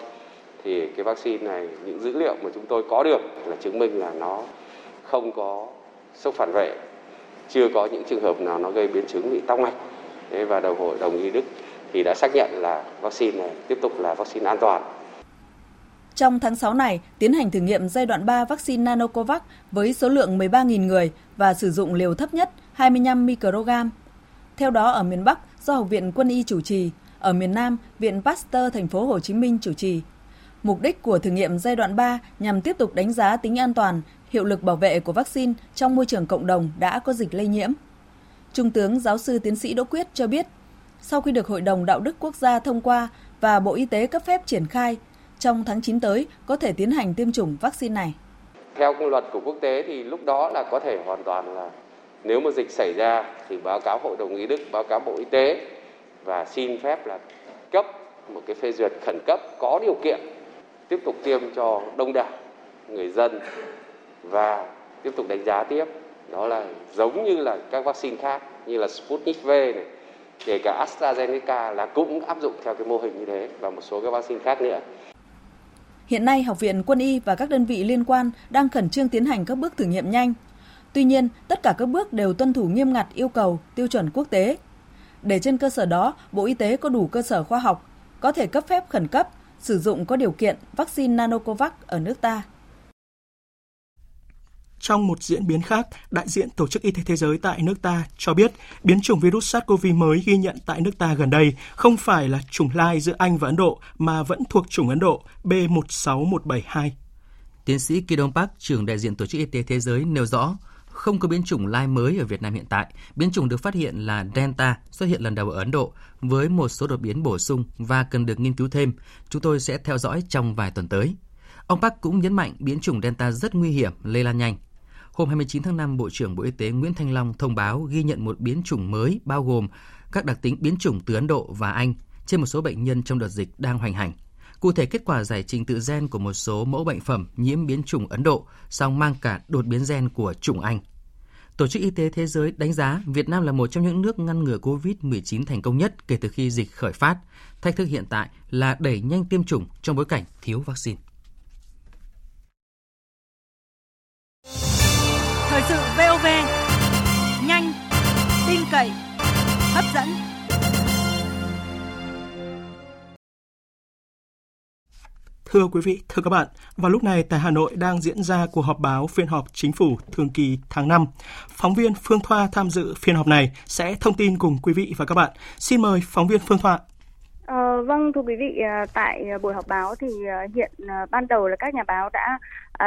Thì cái vaccine này những dữ liệu mà chúng tôi có được là chứng minh là nó không có sốc phản vệ, chưa có những trường hợp nào nó gây biến chứng bị tắc mạch. và đầu hội đồng y Đức thì đã xác nhận là vaccine này tiếp tục là vaccine an toàn. Trong tháng 6 này, tiến hành thử nghiệm giai đoạn 3 vaccine Nanocovax với số lượng 13.000 người và sử dụng liều thấp nhất 25 microgram. Theo đó ở miền Bắc do Học viện Quân y chủ trì, ở miền Nam, Viện Pasteur thành phố Hồ Chí Minh chủ trì. Mục đích của thử nghiệm giai đoạn 3 nhằm tiếp tục đánh giá tính an toàn, hiệu lực bảo vệ của vaccine trong môi trường cộng đồng đã có dịch lây nhiễm. Trung tướng giáo sư tiến sĩ Đỗ Quyết cho biết, sau khi được Hội đồng Đạo đức Quốc gia thông qua và Bộ Y tế cấp phép triển khai, trong tháng 9 tới có thể tiến hành tiêm chủng vaccine này. Theo quy luật của quốc tế thì lúc đó là có thể hoàn toàn là nếu mà dịch xảy ra thì báo cáo Hội đồng Y Đức, báo cáo Bộ Y tế và xin phép là cấp một cái phê duyệt khẩn cấp có điều kiện tiếp tục tiêm cho đông đảo người dân và tiếp tục đánh giá tiếp đó là giống như là các vaccine khác như là Sputnik V này kể cả AstraZeneca là cũng áp dụng theo cái mô hình như thế và một số các vaccine khác nữa. Hiện nay, Học viện Quân y và các đơn vị liên quan đang khẩn trương tiến hành các bước thử nghiệm nhanh. Tuy nhiên, tất cả các bước đều tuân thủ nghiêm ngặt yêu cầu, tiêu chuẩn quốc tế. Để trên cơ sở đó, Bộ Y tế có đủ cơ sở khoa học, có thể cấp phép khẩn cấp, sử dụng có điều kiện vaccine Nanocovax ở nước ta. Trong một diễn biến khác, đại diện Tổ chức Y tế Thế giới tại nước ta cho biết biến chủng virus SARS-CoV mới ghi nhận tại nước ta gần đây không phải là chủng lai giữa Anh và Ấn Độ mà vẫn thuộc chủng Ấn Độ B16172. Tiến sĩ Kidong Park, trưởng đại diện Tổ chức Y tế Thế giới nêu rõ, không có biến chủng lai mới ở Việt Nam hiện tại. Biến chủng được phát hiện là Delta, xuất hiện lần đầu ở Ấn Độ, với một số đột biến bổ sung và cần được nghiên cứu thêm. Chúng tôi sẽ theo dõi trong vài tuần tới. Ông Park cũng nhấn mạnh biến chủng Delta rất nguy hiểm, lây lan nhanh. Hôm 29 tháng 5, Bộ trưởng Bộ Y tế Nguyễn Thanh Long thông báo ghi nhận một biến chủng mới bao gồm các đặc tính biến chủng từ Ấn Độ và Anh trên một số bệnh nhân trong đợt dịch đang hoành hành. Cụ thể, kết quả giải trình tự gen của một số mẫu bệnh phẩm nhiễm biến chủng Ấn Độ, song mang cả đột biến gen của chủng Anh. Tổ chức Y tế Thế giới đánh giá Việt Nam là một trong những nước ngăn ngừa COVID-19 thành công nhất kể từ khi dịch khởi phát. Thách thức hiện tại là đẩy nhanh tiêm chủng trong bối cảnh thiếu vaccine. Thời sự VOV, nhanh, tin cậy, hấp dẫn. Thưa quý vị, thưa các bạn, vào lúc này tại Hà Nội đang diễn ra cuộc họp báo phiên họp chính phủ thường kỳ tháng 5. Phóng viên Phương Thoa tham dự phiên họp này sẽ thông tin cùng quý vị và các bạn. Xin mời phóng viên Phương Thoa. À, vâng thưa quý vị à, tại à, buổi họp báo thì à, hiện ban đầu là các nhà báo đã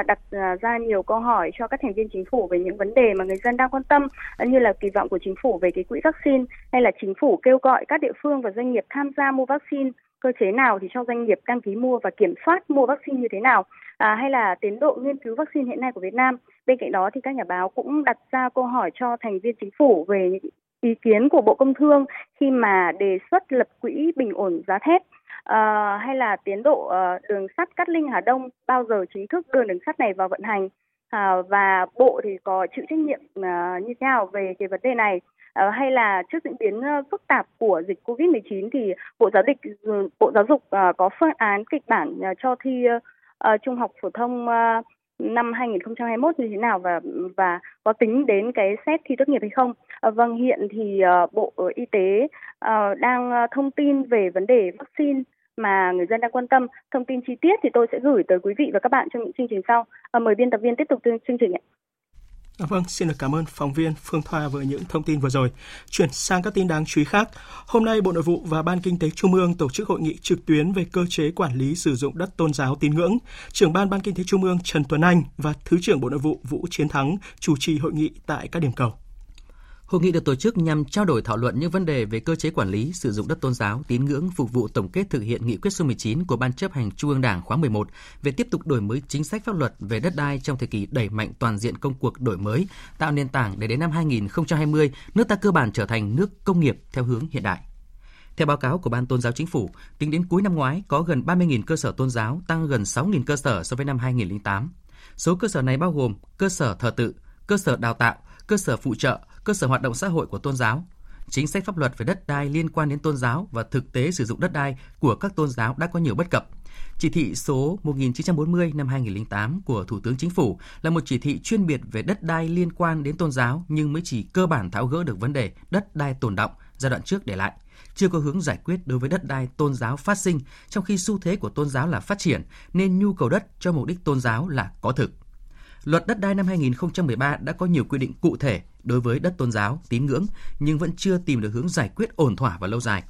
đặt ra nhiều câu hỏi cho các thành viên chính phủ về những vấn đề mà người dân đang quan tâm như là kỳ vọng của chính phủ về cái quỹ vaccine hay là chính phủ kêu gọi các địa phương và doanh nghiệp tham gia mua vaccine cơ chế nào thì cho doanh nghiệp đăng ký mua và kiểm soát mua vaccine như thế nào à, hay là tiến độ nghiên cứu vaccine hiện nay của Việt Nam. Bên cạnh đó thì các nhà báo cũng đặt ra câu hỏi cho thành viên chính phủ về ý kiến của Bộ Công Thương khi mà đề xuất lập quỹ bình ổn giá thép à, hay là tiến độ à, đường sắt Cát Linh Hà Đông bao giờ chính thức đưa đường sắt này vào vận hành? À, và Bộ thì có chịu trách nhiệm à, như thế nào về cái vấn đề này? À, hay là trước diễn biến phức tạp của dịch Covid-19 thì Bộ Giáo dục Bộ Giáo dục à, có phương án kịch bản à, cho thi à, trung học phổ thông à, năm 2021 như thế nào và và có tính đến cái xét thi tốt nghiệp hay không? À, vâng, hiện thì uh, Bộ Y tế uh, đang ờ, thông tin về vấn đề vaccine mà người dân đang quan tâm. Thông tin chi tiết thì tôi sẽ gửi tới quý vị và các bạn trong những chương trình sau. À, mời biên tập viên tiếp tục chương trình ạ. À, vâng, xin được cảm ơn phóng viên Phương Thoa với những thông tin vừa rồi. Chuyển sang các tin đáng chú ý khác. Hôm nay, Bộ Nội vụ và Ban Kinh tế Trung ương tổ chức hội nghị trực tuyến về cơ chế quản lý sử dụng đất tôn giáo tín ngưỡng. Trưởng ban Ban Kinh tế Trung ương Trần Tuấn Anh và Thứ trưởng Bộ Nội vụ Vũ Chiến Thắng chủ trì hội nghị tại các điểm cầu. Hội nghị được tổ chức nhằm trao đổi thảo luận những vấn đề về cơ chế quản lý sử dụng đất tôn giáo, tín ngưỡng phục vụ tổng kết thực hiện nghị quyết số 19 của Ban chấp hành Trung ương Đảng khóa 11 về tiếp tục đổi mới chính sách pháp luật về đất đai trong thời kỳ đẩy mạnh toàn diện công cuộc đổi mới, tạo nền tảng để đến năm 2020, nước ta cơ bản trở thành nước công nghiệp theo hướng hiện đại. Theo báo cáo của Ban Tôn giáo Chính phủ, tính đến cuối năm ngoái có gần 30.000 cơ sở tôn giáo, tăng gần 6.000 cơ sở so với năm 2008. Số cơ sở này bao gồm cơ sở thờ tự, cơ sở đào tạo, cơ sở phụ trợ, cơ sở hoạt động xã hội của tôn giáo. Chính sách pháp luật về đất đai liên quan đến tôn giáo và thực tế sử dụng đất đai của các tôn giáo đã có nhiều bất cập. Chỉ thị số 1940 năm 2008 của Thủ tướng Chính phủ là một chỉ thị chuyên biệt về đất đai liên quan đến tôn giáo nhưng mới chỉ cơ bản tháo gỡ được vấn đề đất đai tồn động giai đoạn trước để lại chưa có hướng giải quyết đối với đất đai tôn giáo phát sinh, trong khi xu thế của tôn giáo là phát triển, nên nhu cầu đất cho mục đích tôn giáo là có thực. Luật đất đai năm 2013 đã có nhiều quy định cụ thể đối với đất tôn giáo, tín ngưỡng nhưng vẫn chưa tìm được hướng giải quyết ổn thỏa và lâu dài.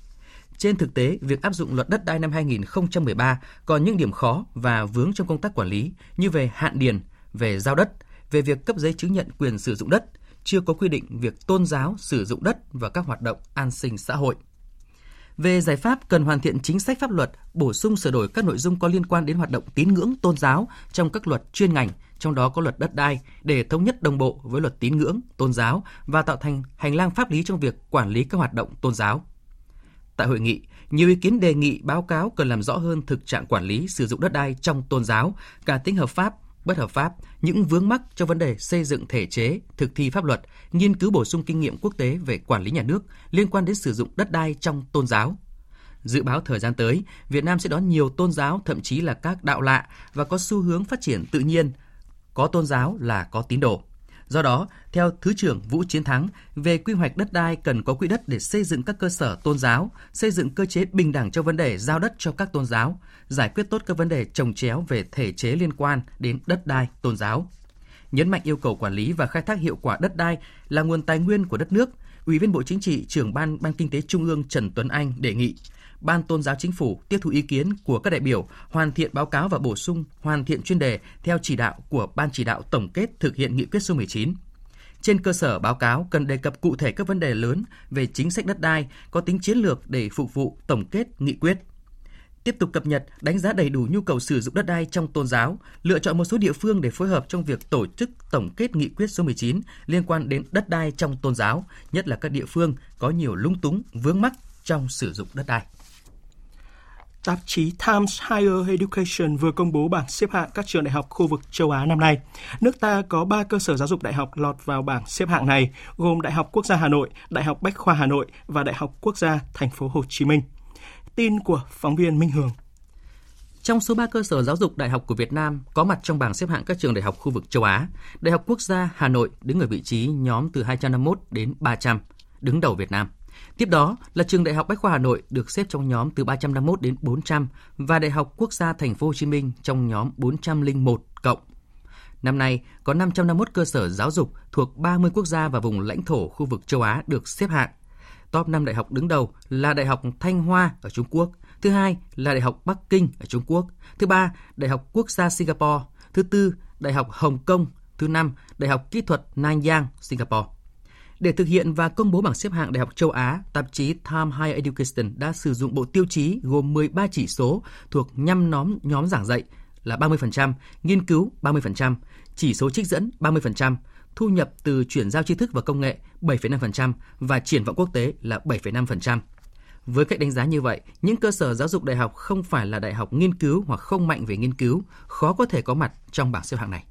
Trên thực tế, việc áp dụng luật đất đai năm 2013 còn những điểm khó và vướng trong công tác quản lý như về hạn điền, về giao đất, về việc cấp giấy chứng nhận quyền sử dụng đất, chưa có quy định việc tôn giáo sử dụng đất và các hoạt động an sinh xã hội. Về giải pháp cần hoàn thiện chính sách pháp luật, bổ sung sửa đổi các nội dung có liên quan đến hoạt động tín ngưỡng tôn giáo trong các luật chuyên ngành, trong đó có luật đất đai để thống nhất đồng bộ với luật tín ngưỡng, tôn giáo và tạo thành hành lang pháp lý trong việc quản lý các hoạt động tôn giáo. Tại hội nghị, nhiều ý kiến đề nghị báo cáo cần làm rõ hơn thực trạng quản lý sử dụng đất đai trong tôn giáo, cả tính hợp pháp, bất hợp pháp, những vướng mắc cho vấn đề xây dựng thể chế, thực thi pháp luật, nghiên cứu bổ sung kinh nghiệm quốc tế về quản lý nhà nước liên quan đến sử dụng đất đai trong tôn giáo. Dự báo thời gian tới, Việt Nam sẽ đón nhiều tôn giáo, thậm chí là các đạo lạ và có xu hướng phát triển tự nhiên. Có tôn giáo là có tín đồ. Do đó, theo Thứ trưởng Vũ Chiến Thắng, về quy hoạch đất đai cần có quỹ đất để xây dựng các cơ sở tôn giáo, xây dựng cơ chế bình đẳng cho vấn đề giao đất cho các tôn giáo, giải quyết tốt các vấn đề trồng chéo về thể chế liên quan đến đất đai, tôn giáo. Nhấn mạnh yêu cầu quản lý và khai thác hiệu quả đất đai là nguồn tài nguyên của đất nước, Ủy viên Bộ Chính trị, trưởng ban Ban Kinh tế Trung ương Trần Tuấn Anh đề nghị Ban Tôn giáo Chính phủ tiếp thu ý kiến của các đại biểu, hoàn thiện báo cáo và bổ sung, hoàn thiện chuyên đề theo chỉ đạo của Ban chỉ đạo tổng kết thực hiện nghị quyết số 19. Trên cơ sở báo cáo cần đề cập cụ thể các vấn đề lớn về chính sách đất đai có tính chiến lược để phục vụ tổng kết nghị quyết. Tiếp tục cập nhật, đánh giá đầy đủ nhu cầu sử dụng đất đai trong tôn giáo, lựa chọn một số địa phương để phối hợp trong việc tổ chức tổng kết nghị quyết số 19 liên quan đến đất đai trong tôn giáo, nhất là các địa phương có nhiều lúng túng, vướng mắc trong sử dụng đất đai. Tạp chí Times Higher Education vừa công bố bảng xếp hạng các trường đại học khu vực châu Á năm nay. Nước ta có 3 cơ sở giáo dục đại học lọt vào bảng xếp hạng này, gồm Đại học Quốc gia Hà Nội, Đại học Bách khoa Hà Nội và Đại học Quốc gia Thành phố Hồ Chí Minh. Tin của phóng viên Minh Hường. Trong số 3 cơ sở giáo dục đại học của Việt Nam có mặt trong bảng xếp hạng các trường đại học khu vực châu Á, Đại học Quốc gia Hà Nội đứng ở vị trí nhóm từ 251 đến 300, đứng đầu Việt Nam. Tiếp đó là trường Đại học Bách khoa Hà Nội được xếp trong nhóm từ 351 đến 400 và Đại học Quốc gia Thành phố Hồ Chí Minh trong nhóm 401 cộng. Năm nay, có 551 cơ sở giáo dục thuộc 30 quốc gia và vùng lãnh thổ khu vực châu Á được xếp hạng. Top 5 đại học đứng đầu là Đại học Thanh Hoa ở Trung Quốc, thứ hai là Đại học Bắc Kinh ở Trung Quốc, thứ ba Đại học Quốc gia Singapore, thứ tư Đại học Hồng Kông, thứ năm Đại học Kỹ thuật Nanyang, Singapore. Để thực hiện và công bố bảng xếp hạng Đại học châu Á, tạp chí Time Higher Education đã sử dụng bộ tiêu chí gồm 13 chỉ số thuộc nhăm nhóm nhóm giảng dạy là 30%, nghiên cứu 30%, chỉ số trích dẫn 30%, thu nhập từ chuyển giao tri thức và công nghệ 7,5% và triển vọng quốc tế là 7,5%. Với cách đánh giá như vậy, những cơ sở giáo dục đại học không phải là đại học nghiên cứu hoặc không mạnh về nghiên cứu, khó có thể có mặt trong bảng xếp hạng này.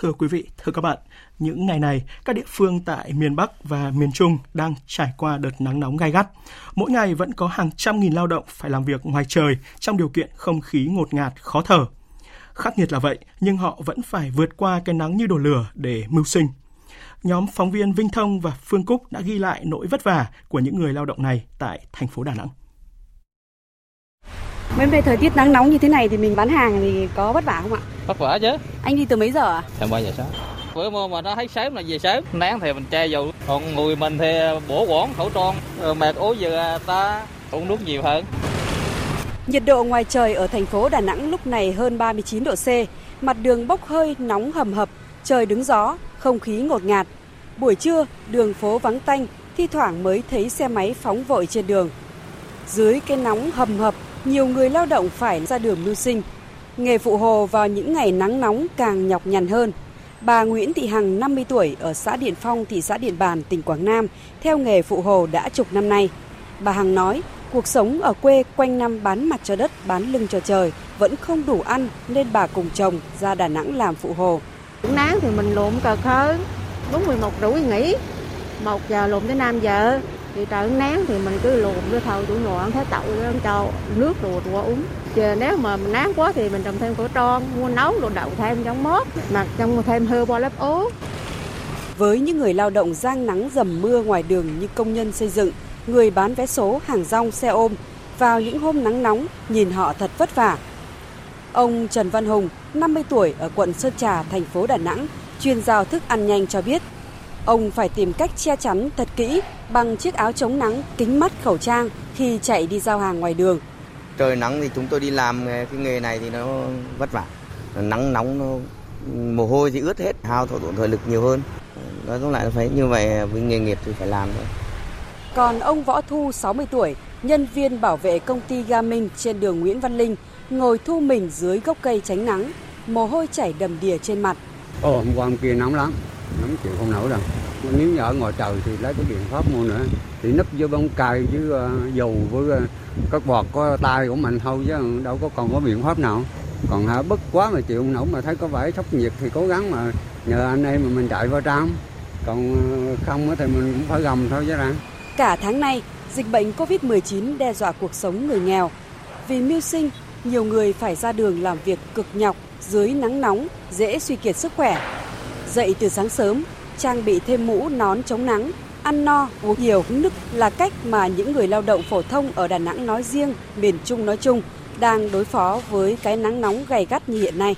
Thưa quý vị, thưa các bạn, những ngày này, các địa phương tại miền Bắc và miền Trung đang trải qua đợt nắng nóng gai gắt. Mỗi ngày vẫn có hàng trăm nghìn lao động phải làm việc ngoài trời trong điều kiện không khí ngột ngạt, khó thở. Khắc nghiệt là vậy, nhưng họ vẫn phải vượt qua cái nắng như đổ lửa để mưu sinh. Nhóm phóng viên Vinh Thông và Phương Cúc đã ghi lại nỗi vất vả của những người lao động này tại thành phố Đà Nẵng. Bên về thời tiết nắng nóng như thế này thì mình bán hàng thì có vất vả không ạ? Vất vả chứ. Anh đi từ mấy giờ ạ? Tầm 3 giờ sáng. Bữa mua mà nó thấy sớm là về sớm, nắng thì mình che dù. Còn người mình thì bổ quỏn khẩu trang, mệt ố giờ ta uống nước nhiều hơn. Nhiệt độ ngoài trời ở thành phố Đà Nẵng lúc này hơn 39 độ C, mặt đường bốc hơi nóng hầm hập, trời đứng gió, không khí ngột ngạt. Buổi trưa, đường phố vắng tanh, thi thoảng mới thấy xe máy phóng vội trên đường. Dưới cái nóng hầm hập, nhiều người lao động phải ra đường mưu sinh. Nghề phụ hồ vào những ngày nắng nóng càng nhọc nhằn hơn. Bà Nguyễn Thị Hằng, 50 tuổi, ở xã Điện Phong, thị xã Điện Bàn, tỉnh Quảng Nam, theo nghề phụ hồ đã chục năm nay. Bà Hằng nói, cuộc sống ở quê quanh năm bán mặt cho đất, bán lưng cho trời, vẫn không đủ ăn nên bà cùng chồng ra Đà Nẵng làm phụ hồ. Nắng thì mình lụm cờ khơi, đúng 11 rưỡi nghỉ, 1 giờ lụm tới 5 giờ, thì trời nắng thì mình cứ luồn cái thầu tủ loạn tẩu, tậu cho nước đồ đồ uống. Chờ nếu mà nắng quá thì mình trồng thêm khẩu tròn, mua nấu đồ đậu thêm trong mốt mặc trong thêm hơ bo lớp ố với những người lao động giang nắng dầm mưa ngoài đường như công nhân xây dựng người bán vé số hàng rong xe ôm vào những hôm nắng nóng nhìn họ thật vất vả. Ông Trần Văn Hùng 50 tuổi ở quận Sơn Trà thành phố Đà Nẵng chuyên giao thức ăn nhanh cho biết Ông phải tìm cách che chắn thật kỹ bằng chiếc áo chống nắng, kính mắt, khẩu trang khi chạy đi giao hàng ngoài đường. Trời nắng thì chúng tôi đi làm cái nghề này thì nó vất vả. Nắng nóng nó mồ hôi thì ướt hết, hao thổ tổn thời lực nhiều hơn. nói tóm lại là phải như vậy với nghề nghiệp thì phải làm thôi còn ông Võ Thu 60 tuổi nhân viên bảo vệ công ty Garmin trên đường Nguyễn Văn Linh ngồi thu mình dưới gốc cây tránh nắng mồ hôi chảy đầm đìa trên mặt Ồ, hôm qua hôm kia nóng lắm nóng chịu không nổi đâu. Nếu như ở ngoài trời thì lấy cái biện pháp mua nữa. Thì nấp vô bông cài với uh, dầu với uh, các bọt có tay của mình thôi chứ đâu có còn có biện pháp nào. Còn hả bất quá mà chịu không nổi mà thấy có vẻ sốc nhiệt thì cố gắng mà nhờ anh em mà mình chạy vào trong còn ờ, không thì mình cũng phải gồng thôi chứ ra. Cả tháng nay dịch bệnh Covid-19 đe dọa cuộc sống người nghèo. Vì mưu sinh nhiều người phải ra đường làm việc cực nhọc dưới nắng nóng dễ suy kiệt sức khỏe dậy từ sáng sớm trang bị thêm mũ nón chống nắng ăn no uống nhiều nước là cách mà những người lao động phổ thông ở Đà Nẵng nói riêng miền Trung nói chung đang đối phó với cái nắng nóng gay gắt như hiện nay.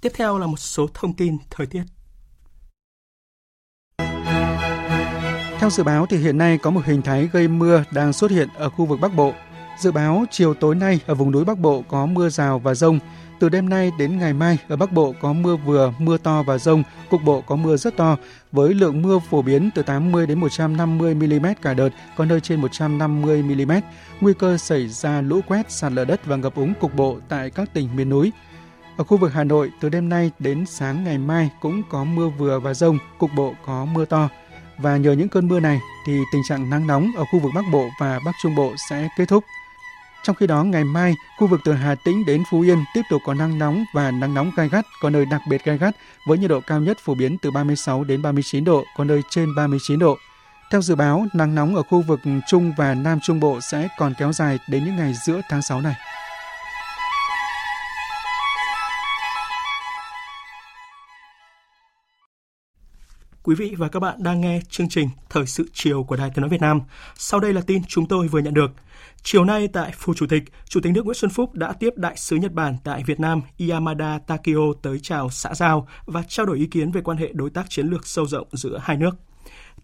Tiếp theo là một số thông tin thời tiết. Theo dự báo thì hiện nay có một hình thái gây mưa đang xuất hiện ở khu vực Bắc Bộ. Dự báo chiều tối nay ở vùng núi Bắc Bộ có mưa rào và rông. Từ đêm nay đến ngày mai ở Bắc Bộ có mưa vừa, mưa to và rông, cục bộ có mưa rất to với lượng mưa phổ biến từ 80 đến 150 mm cả đợt, có nơi trên 150 mm. Nguy cơ xảy ra lũ quét, sạt lở đất và ngập úng cục bộ tại các tỉnh miền núi. Ở khu vực Hà Nội, từ đêm nay đến sáng ngày mai cũng có mưa vừa và rông, cục bộ có mưa to. Và nhờ những cơn mưa này thì tình trạng nắng nóng ở khu vực Bắc Bộ và Bắc Trung Bộ sẽ kết thúc. Trong khi đó, ngày mai, khu vực từ Hà Tĩnh đến Phú Yên tiếp tục có nắng nóng và nắng nóng gai gắt, có nơi đặc biệt gai gắt, với nhiệt độ cao nhất phổ biến từ 36 đến 39 độ, có nơi trên 39 độ. Theo dự báo, nắng nóng ở khu vực Trung và Nam Trung Bộ sẽ còn kéo dài đến những ngày giữa tháng 6 này. Quý vị và các bạn đang nghe chương trình Thời sự chiều của Đài Tiếng nói Việt Nam. Sau đây là tin chúng tôi vừa nhận được. Chiều nay tại Phủ Chủ tịch, Chủ tịch nước Nguyễn Xuân Phúc đã tiếp đại sứ Nhật Bản tại Việt Nam Yamada Takio tới chào xã giao và trao đổi ý kiến về quan hệ đối tác chiến lược sâu rộng giữa hai nước.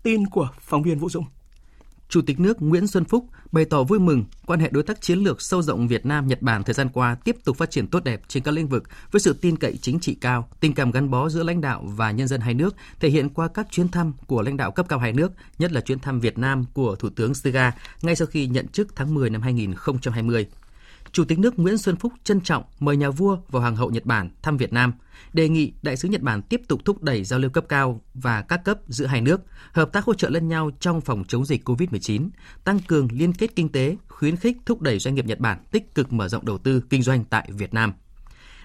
Tin của phóng viên Vũ Dũng. Chủ tịch nước Nguyễn Xuân Phúc bày tỏ vui mừng quan hệ đối tác chiến lược sâu rộng Việt Nam Nhật Bản thời gian qua tiếp tục phát triển tốt đẹp trên các lĩnh vực với sự tin cậy chính trị cao, tình cảm gắn bó giữa lãnh đạo và nhân dân hai nước thể hiện qua các chuyến thăm của lãnh đạo cấp cao hai nước, nhất là chuyến thăm Việt Nam của Thủ tướng Suga ngay sau khi nhận chức tháng 10 năm 2020. Chủ tịch nước Nguyễn Xuân Phúc trân trọng mời nhà vua và hoàng hậu Nhật Bản thăm Việt Nam, đề nghị đại sứ Nhật Bản tiếp tục thúc đẩy giao lưu cấp cao và các cấp giữa hai nước, hợp tác hỗ trợ lẫn nhau trong phòng chống dịch COVID-19, tăng cường liên kết kinh tế, khuyến khích thúc đẩy doanh nghiệp Nhật Bản tích cực mở rộng đầu tư kinh doanh tại Việt Nam.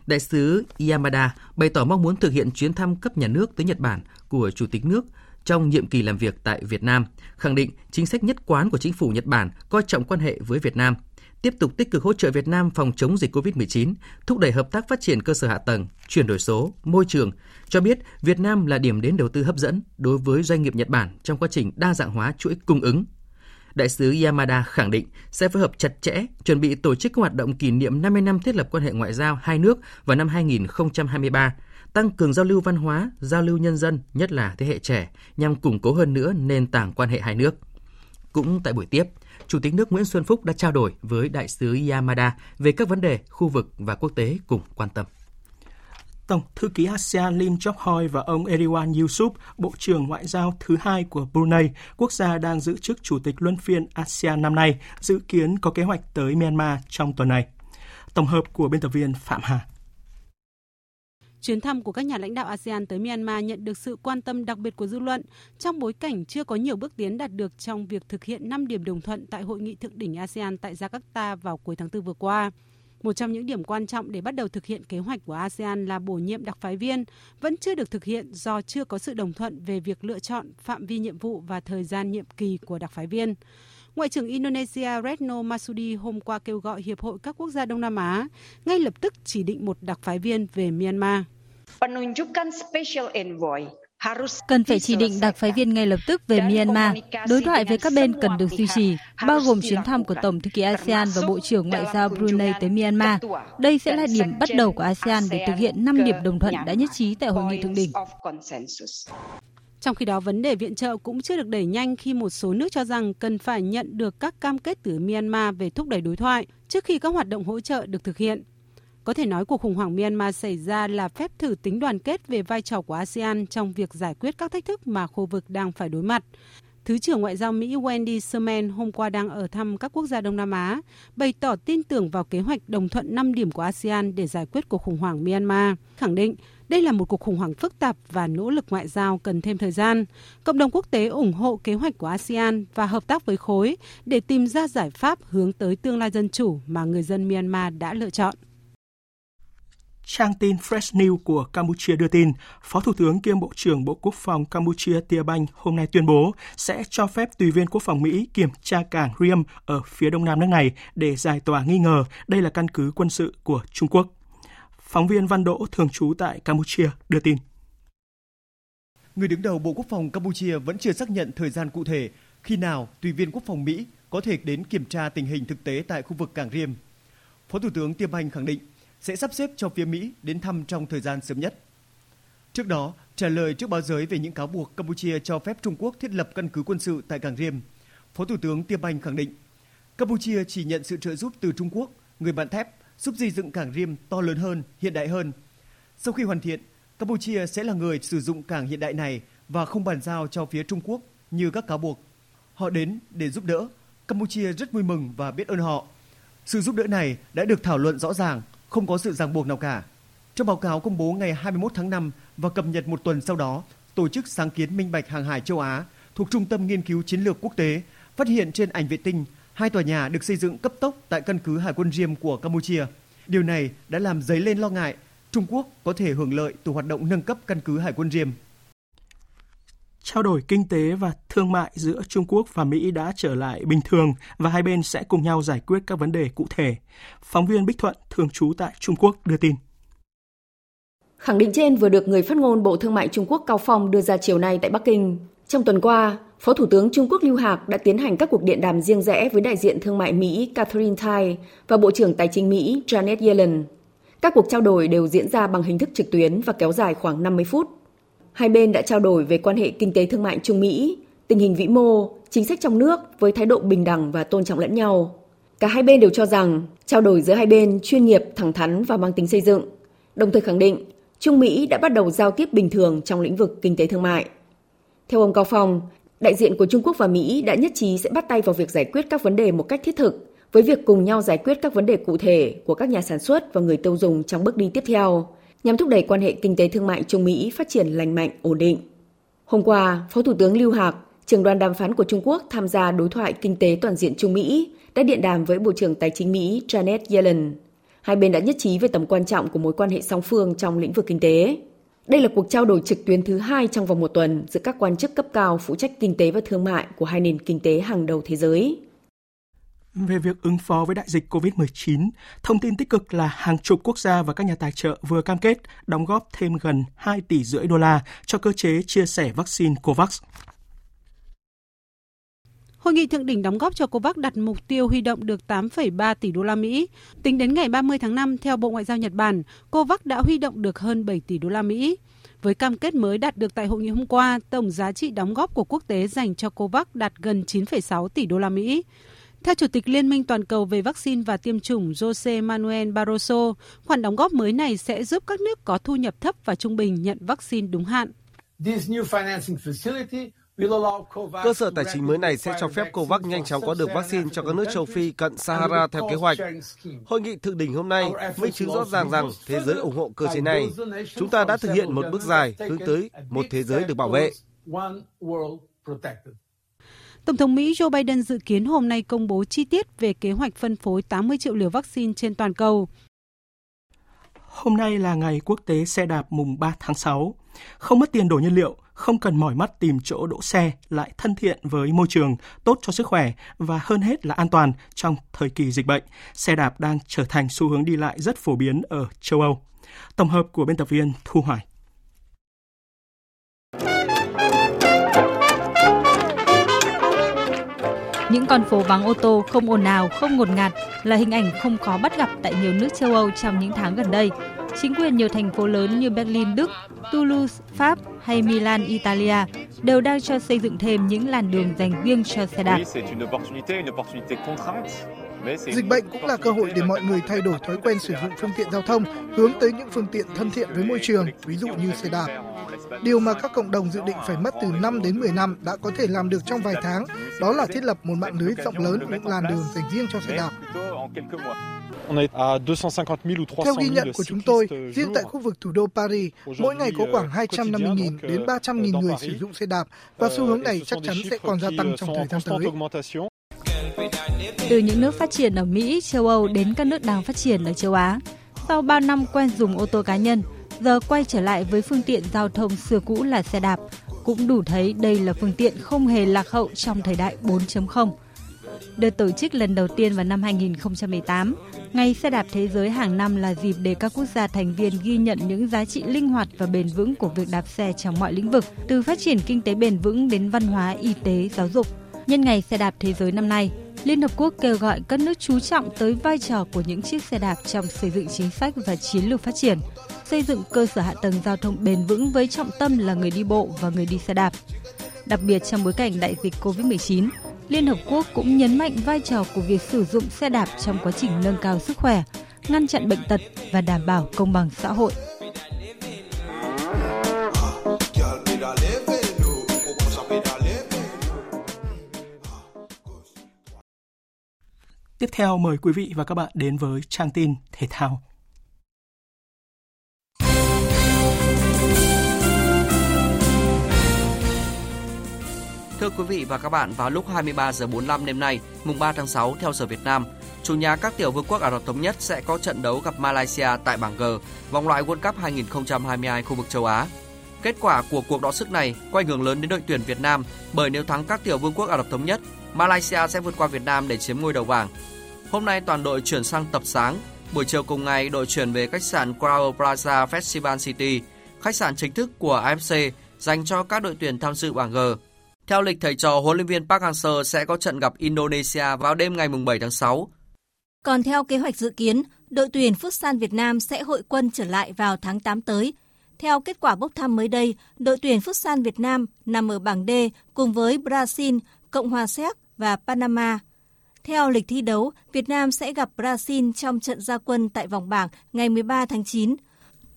Đại sứ Yamada bày tỏ mong muốn thực hiện chuyến thăm cấp nhà nước tới Nhật Bản của Chủ tịch nước trong nhiệm kỳ làm việc tại Việt Nam, khẳng định chính sách nhất quán của chính phủ Nhật Bản coi trọng quan hệ với Việt Nam – tiếp tục tích cực hỗ trợ Việt Nam phòng chống dịch COVID-19, thúc đẩy hợp tác phát triển cơ sở hạ tầng, chuyển đổi số, môi trường, cho biết Việt Nam là điểm đến đầu tư hấp dẫn đối với doanh nghiệp Nhật Bản trong quá trình đa dạng hóa chuỗi cung ứng. Đại sứ Yamada khẳng định sẽ phối hợp chặt chẽ, chuẩn bị tổ chức các hoạt động kỷ niệm 50 năm thiết lập quan hệ ngoại giao hai nước vào năm 2023, tăng cường giao lưu văn hóa, giao lưu nhân dân, nhất là thế hệ trẻ, nhằm củng cố hơn nữa nền tảng quan hệ hai nước. Cũng tại buổi tiếp, Chủ tịch nước Nguyễn Xuân Phúc đã trao đổi với đại sứ Yamada về các vấn đề khu vực và quốc tế cùng quan tâm. Tổng thư ký ASEAN Lim Chok Hoi và ông Erwan Yusuf, Bộ trưởng Ngoại giao thứ hai của Brunei, quốc gia đang giữ chức Chủ tịch Luân phiên ASEAN năm nay, dự kiến có kế hoạch tới Myanmar trong tuần này. Tổng hợp của biên tập viên Phạm Hà. Chuyến thăm của các nhà lãnh đạo ASEAN tới Myanmar nhận được sự quan tâm đặc biệt của dư luận trong bối cảnh chưa có nhiều bước tiến đạt được trong việc thực hiện 5 điểm đồng thuận tại hội nghị thượng đỉnh ASEAN tại Jakarta vào cuối tháng 4 vừa qua. Một trong những điểm quan trọng để bắt đầu thực hiện kế hoạch của ASEAN là bổ nhiệm đặc phái viên vẫn chưa được thực hiện do chưa có sự đồng thuận về việc lựa chọn phạm vi nhiệm vụ và thời gian nhiệm kỳ của đặc phái viên. Ngoại trưởng Indonesia Retno Masudi hôm qua kêu gọi Hiệp hội các quốc gia Đông Nam Á ngay lập tức chỉ định một đặc phái viên về Myanmar. Cần phải chỉ định đặc phái viên ngay lập tức về Myanmar. Đối thoại với các bên cần được duy trì, bao gồm chuyến thăm của Tổng thư ký ASEAN và Bộ trưởng Ngoại giao Brunei tới Myanmar. Đây sẽ là điểm bắt đầu của ASEAN để thực hiện 5 điểm đồng thuận đã nhất trí tại hội nghị thượng đỉnh. Trong khi đó, vấn đề viện trợ cũng chưa được đẩy nhanh khi một số nước cho rằng cần phải nhận được các cam kết từ Myanmar về thúc đẩy đối thoại trước khi các hoạt động hỗ trợ được thực hiện. Có thể nói cuộc khủng hoảng Myanmar xảy ra là phép thử tính đoàn kết về vai trò của ASEAN trong việc giải quyết các thách thức mà khu vực đang phải đối mặt. Thứ trưởng Ngoại giao Mỹ Wendy Sherman hôm qua đang ở thăm các quốc gia Đông Nam Á, bày tỏ tin tưởng vào kế hoạch đồng thuận 5 điểm của ASEAN để giải quyết cuộc khủng hoảng Myanmar, khẳng định đây là một cuộc khủng hoảng phức tạp và nỗ lực ngoại giao cần thêm thời gian. Cộng đồng quốc tế ủng hộ kế hoạch của ASEAN và hợp tác với khối để tìm ra giải pháp hướng tới tương lai dân chủ mà người dân Myanmar đã lựa chọn. Trang tin Fresh News của Campuchia đưa tin, Phó Thủ tướng kiêm Bộ trưởng Bộ Quốc phòng Campuchia Tia Banh hôm nay tuyên bố sẽ cho phép tùy viên quốc phòng Mỹ kiểm tra cảng Riem ở phía đông nam nước này để giải tỏa nghi ngờ đây là căn cứ quân sự của Trung Quốc. Phóng viên Văn Đỗ thường trú tại Campuchia đưa tin. Người đứng đầu Bộ Quốc phòng Campuchia vẫn chưa xác nhận thời gian cụ thể khi nào tùy viên quốc phòng Mỹ có thể đến kiểm tra tình hình thực tế tại khu vực cảng Riêm. Phó Thủ tướng Tiêm Banh khẳng định sẽ sắp xếp cho phía Mỹ đến thăm trong thời gian sớm nhất. Trước đó, trả lời trước báo giới về những cáo buộc Campuchia cho phép Trung Quốc thiết lập căn cứ quân sự tại cảng Riêm, Phó Thủ tướng Tiêm Banh khẳng định Campuchia chỉ nhận sự trợ giúp từ Trung Quốc, người bạn thép, giúp xây dựng cảng riêng to lớn hơn, hiện đại hơn. Sau khi hoàn thiện, Campuchia sẽ là người sử dụng cảng hiện đại này và không bàn giao cho phía Trung Quốc như các cáo buộc. Họ đến để giúp đỡ. Campuchia rất vui mừng và biết ơn họ. Sự giúp đỡ này đã được thảo luận rõ ràng không có sự ràng buộc nào cả. Trong báo cáo công bố ngày 21 tháng 5 và cập nhật một tuần sau đó, Tổ chức Sáng kiến Minh bạch Hàng hải châu Á thuộc Trung tâm Nghiên cứu Chiến lược Quốc tế phát hiện trên ảnh vệ tinh hai tòa nhà được xây dựng cấp tốc tại căn cứ Hải quân Diêm của Campuchia. Điều này đã làm dấy lên lo ngại Trung Quốc có thể hưởng lợi từ hoạt động nâng cấp căn cứ Hải quân Diêm. Trao đổi kinh tế và thương mại giữa Trung Quốc và Mỹ đã trở lại bình thường và hai bên sẽ cùng nhau giải quyết các vấn đề cụ thể. Phóng viên Bích Thuận, thường trú tại Trung Quốc đưa tin. Khẳng định trên vừa được người phát ngôn Bộ Thương mại Trung Quốc Cao Phong đưa ra chiều nay tại Bắc Kinh. Trong tuần qua, Phó Thủ tướng Trung Quốc Lưu Hạc đã tiến hành các cuộc điện đàm riêng rẽ với đại diện thương mại Mỹ Catherine Tai và Bộ trưởng Tài chính Mỹ Janet Yellen. Các cuộc trao đổi đều diễn ra bằng hình thức trực tuyến và kéo dài khoảng 50 phút. Hai bên đã trao đổi về quan hệ kinh tế thương mại Trung Mỹ, tình hình vĩ mô, chính sách trong nước với thái độ bình đẳng và tôn trọng lẫn nhau. Cả hai bên đều cho rằng trao đổi giữa hai bên chuyên nghiệp, thẳng thắn và mang tính xây dựng, đồng thời khẳng định Trung Mỹ đã bắt đầu giao tiếp bình thường trong lĩnh vực kinh tế thương mại. Theo ông Cao Phong, đại diện của Trung Quốc và Mỹ đã nhất trí sẽ bắt tay vào việc giải quyết các vấn đề một cách thiết thực, với việc cùng nhau giải quyết các vấn đề cụ thể của các nhà sản xuất và người tiêu dùng trong bước đi tiếp theo, nhằm thúc đẩy quan hệ kinh tế thương mại Trung Mỹ phát triển lành mạnh, ổn định. Hôm qua, Phó Thủ tướng Lưu Hạc, trưởng đoàn đàm phán của Trung Quốc tham gia đối thoại kinh tế toàn diện Trung Mỹ, đã điện đàm với Bộ trưởng Tài chính Mỹ Janet Yellen. Hai bên đã nhất trí về tầm quan trọng của mối quan hệ song phương trong lĩnh vực kinh tế. Đây là cuộc trao đổi trực tuyến thứ hai trong vòng một tuần giữa các quan chức cấp cao phụ trách kinh tế và thương mại của hai nền kinh tế hàng đầu thế giới. Về việc ứng phó với đại dịch COVID-19, thông tin tích cực là hàng chục quốc gia và các nhà tài trợ vừa cam kết đóng góp thêm gần 2 tỷ rưỡi đô la cho cơ chế chia sẻ vaccine COVAX. Hội nghị thượng đỉnh đóng góp cho COVAX đặt mục tiêu huy động được 8,3 tỷ đô la Mỹ. Tính đến ngày 30 tháng 5, theo Bộ Ngoại giao Nhật Bản, COVAX đã huy động được hơn 7 tỷ đô la Mỹ. Với cam kết mới đạt được tại hội nghị hôm qua, tổng giá trị đóng góp của quốc tế dành cho COVAX đạt gần 9,6 tỷ đô la Mỹ. Theo Chủ tịch Liên minh Toàn cầu về vaccine và tiêm chủng Jose Manuel Barroso, khoản đóng góp mới này sẽ giúp các nước có thu nhập thấp và trung bình nhận vaccine đúng hạn. Cơ sở tài chính mới này sẽ cho phép COVAX nhanh chóng có được vaccine cho các nước châu Phi cận Sahara theo kế hoạch. Hội nghị thượng đỉnh hôm nay minh chứng rõ ràng rằng thế giới ủng hộ cơ chế này. Chúng ta đã thực hiện một bước dài hướng tới một thế giới được bảo vệ. Tổng thống Mỹ Joe Biden dự kiến hôm nay công bố chi tiết về kế hoạch phân phối 80 triệu liều vaccine trên toàn cầu. Hôm nay là ngày quốc tế xe đạp mùng 3 tháng 6. Không mất tiền đổ nhiên liệu, không cần mỏi mắt tìm chỗ đỗ xe, lại thân thiện với môi trường, tốt cho sức khỏe và hơn hết là an toàn trong thời kỳ dịch bệnh. Xe đạp đang trở thành xu hướng đi lại rất phổ biến ở châu Âu. Tổng hợp của biên tập viên Thu Hoài. Những con phố vắng ô tô không ồn ào, không ngột ngạt là hình ảnh không khó bắt gặp tại nhiều nước châu Âu trong những tháng gần đây. Chính quyền nhiều thành phố lớn như Berlin, Đức, Toulouse, Pháp hay Milan, Italia đều đang cho xây dựng thêm những làn đường dành riêng cho xe đạp. Dịch bệnh cũng là cơ hội để mọi người thay đổi thói quen sử dụng phương tiện giao thông, hướng tới những phương tiện thân thiện với môi trường, ví dụ như xe đạp. Điều mà các cộng đồng dự định phải mất từ 5 đến 10 năm đã có thể làm được trong vài tháng, đó là thiết lập một mạng lưới rộng lớn những làn đường dành riêng cho xe đạp. Theo ghi nhận của chúng tôi, riêng tại khu vực thủ đô Paris, mỗi ngày có khoảng 250.000 đến 300.000 người sử dụng xe đạp và xu hướng này chắc chắn sẽ còn gia tăng trong thời gian tới. Từ những nước phát triển ở Mỹ, châu Âu đến các nước đang phát triển ở châu Á, sau 3 năm quen dùng ô tô cá nhân, giờ quay trở lại với phương tiện giao thông xưa cũ là xe đạp, cũng đủ thấy đây là phương tiện không hề lạc hậu trong thời đại 4.0. Được tổ chức lần đầu tiên vào năm 2018, Ngày xe đạp thế giới hàng năm là dịp để các quốc gia thành viên ghi nhận những giá trị linh hoạt và bền vững của việc đạp xe trong mọi lĩnh vực, từ phát triển kinh tế bền vững đến văn hóa, y tế, giáo dục. Nhân ngày xe đạp thế giới năm nay, Liên Hợp Quốc kêu gọi các nước chú trọng tới vai trò của những chiếc xe đạp trong xây dựng chính sách và chiến lược phát triển, xây dựng cơ sở hạ tầng giao thông bền vững với trọng tâm là người đi bộ và người đi xe đạp. Đặc biệt trong bối cảnh đại dịch COVID-19, Liên Hợp Quốc cũng nhấn mạnh vai trò của việc sử dụng xe đạp trong quá trình nâng cao sức khỏe, ngăn chặn bệnh tật và đảm bảo công bằng xã hội. Tiếp theo mời quý vị và các bạn đến với trang tin thể thao. Thưa quý vị và các bạn, vào lúc 23 giờ 45 đêm nay, mùng 3 tháng 6 theo giờ Việt Nam, chủ nhà các tiểu vương quốc Ả Rập thống nhất sẽ có trận đấu gặp Malaysia tại bảng G, vòng loại World Cup 2022 khu vực châu Á. Kết quả của cuộc đọ sức này có ảnh hưởng lớn đến đội tuyển Việt Nam bởi nếu thắng các tiểu vương quốc Ả Rập thống nhất, Malaysia sẽ vượt qua Việt Nam để chiếm ngôi đầu bảng. Hôm nay toàn đội chuyển sang tập sáng, buổi chiều cùng ngày đội chuyển về khách sạn Crown Plaza Festival City, khách sạn chính thức của AFC dành cho các đội tuyển tham dự bảng G. Theo lịch thầy trò huấn luyện viên Park Hang-seo sẽ có trận gặp Indonesia vào đêm ngày 7 tháng 6. Còn theo kế hoạch dự kiến, đội tuyển Futsal Việt Nam sẽ hội quân trở lại vào tháng 8 tới. Theo kết quả bốc thăm mới đây, đội tuyển Futsal Việt Nam nằm ở bảng D cùng với Brazil, Cộng hòa Séc và Panama. Theo lịch thi đấu, Việt Nam sẽ gặp Brazil trong trận gia quân tại vòng bảng ngày 13 tháng 9.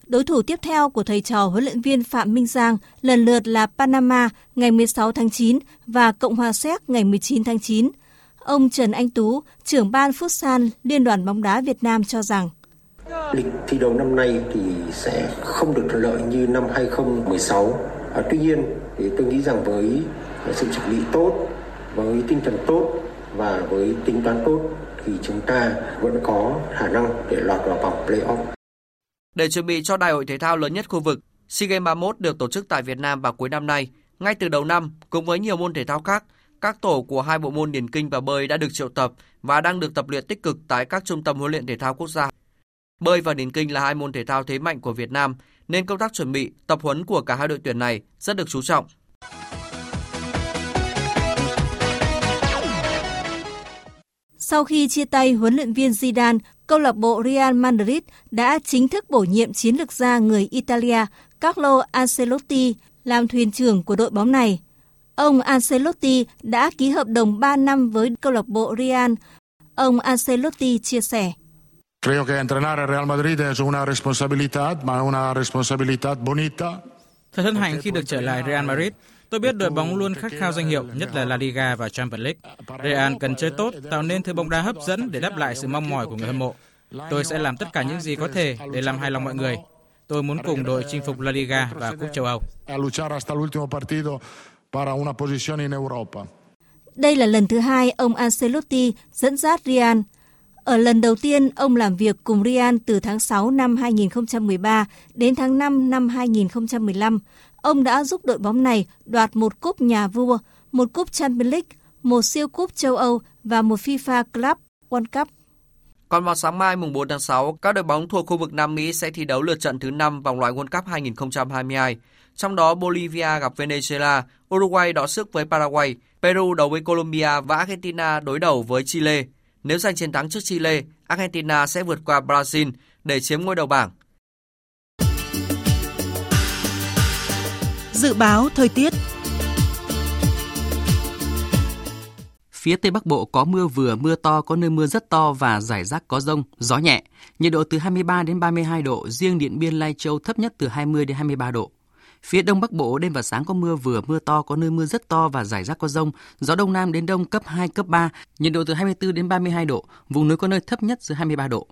Đối thủ tiếp theo của thầy trò huấn luyện viên Phạm Minh Giang lần lượt là Panama ngày 16 tháng 9 và Cộng hòa Séc ngày 19 tháng 9. Ông Trần Anh Tú, trưởng ban Futsal Liên đoàn bóng đá Việt Nam cho rằng Lịch thi đấu năm nay thì sẽ không được thuận lợi như năm 2016. À, tuy nhiên thì tôi nghĩ rằng với sự chuẩn bị tốt, với tinh thần tốt và với tính toán tốt thì chúng ta vẫn có khả năng để lọt vào vòng play-off. Để chuẩn bị cho đại hội thể thao lớn nhất khu vực, SEA Games 31 được tổ chức tại Việt Nam vào cuối năm nay. Ngay từ đầu năm, cùng với nhiều môn thể thao khác, các tổ của hai bộ môn điền kinh và bơi đã được triệu tập và đang được tập luyện tích cực tại các trung tâm huấn luyện thể thao quốc gia. Bơi và điền kinh là hai môn thể thao thế mạnh của Việt Nam, nên công tác chuẩn bị, tập huấn của cả hai đội tuyển này rất được chú trọng. Sau khi chia tay huấn luyện viên Zidane, câu lạc bộ Real Madrid đã chính thức bổ nhiệm chiến lược gia người Italia Carlo Ancelotti làm thuyền trưởng của đội bóng này. Ông Ancelotti đã ký hợp đồng 3 năm với câu lạc bộ Real. Ông Ancelotti chia sẻ. Credo che entrenare Real Madrid è una responsabilità, ma una responsabilità bonita. Thật hân hạnh khi được trở lại Real Madrid. Tôi biết đội bóng luôn khát khao danh hiệu, nhất là La Liga và Champions League. Real cần chơi tốt, tạo nên thứ bóng đá hấp dẫn để đáp lại sự mong mỏi của người hâm mộ. Tôi sẽ làm tất cả những gì có thể để làm hài lòng mọi người. Tôi muốn cùng đội chinh phục La Liga và Cúp châu Âu. Đây là lần thứ hai ông Ancelotti dẫn dắt Real. Ở lần đầu tiên, ông làm việc cùng Real từ tháng 6 năm 2013 đến tháng 5 năm 2015. Ông đã giúp đội bóng này đoạt một cúp nhà vua, một cúp Champions League, một siêu cúp châu Âu và một FIFA Club World Cup. Còn vào sáng mai mùng 4 tháng 6, các đội bóng thuộc khu vực Nam Mỹ sẽ thi đấu lượt trận thứ 5 vòng loại World Cup 2022. Trong đó Bolivia gặp Venezuela, Uruguay đọ sức với Paraguay, Peru đấu với Colombia và Argentina đối đầu với Chile. Nếu giành chiến thắng trước Chile, Argentina sẽ vượt qua Brazil để chiếm ngôi đầu bảng. Dự báo thời tiết phía Tây Bắc Bộ có mưa vừa, mưa to, có nơi mưa rất to và rải rác có rông, gió nhẹ. Nhiệt độ từ 23 đến 32 độ, riêng Điện Biên Lai Châu thấp nhất từ 20 đến 23 độ. Phía Đông Bắc Bộ đêm và sáng có mưa vừa, mưa to, có nơi mưa rất to và rải rác có rông. Gió Đông Nam đến Đông cấp 2, cấp 3, nhiệt độ từ 24 đến 32 độ, vùng núi có nơi thấp nhất dưới 23 độ.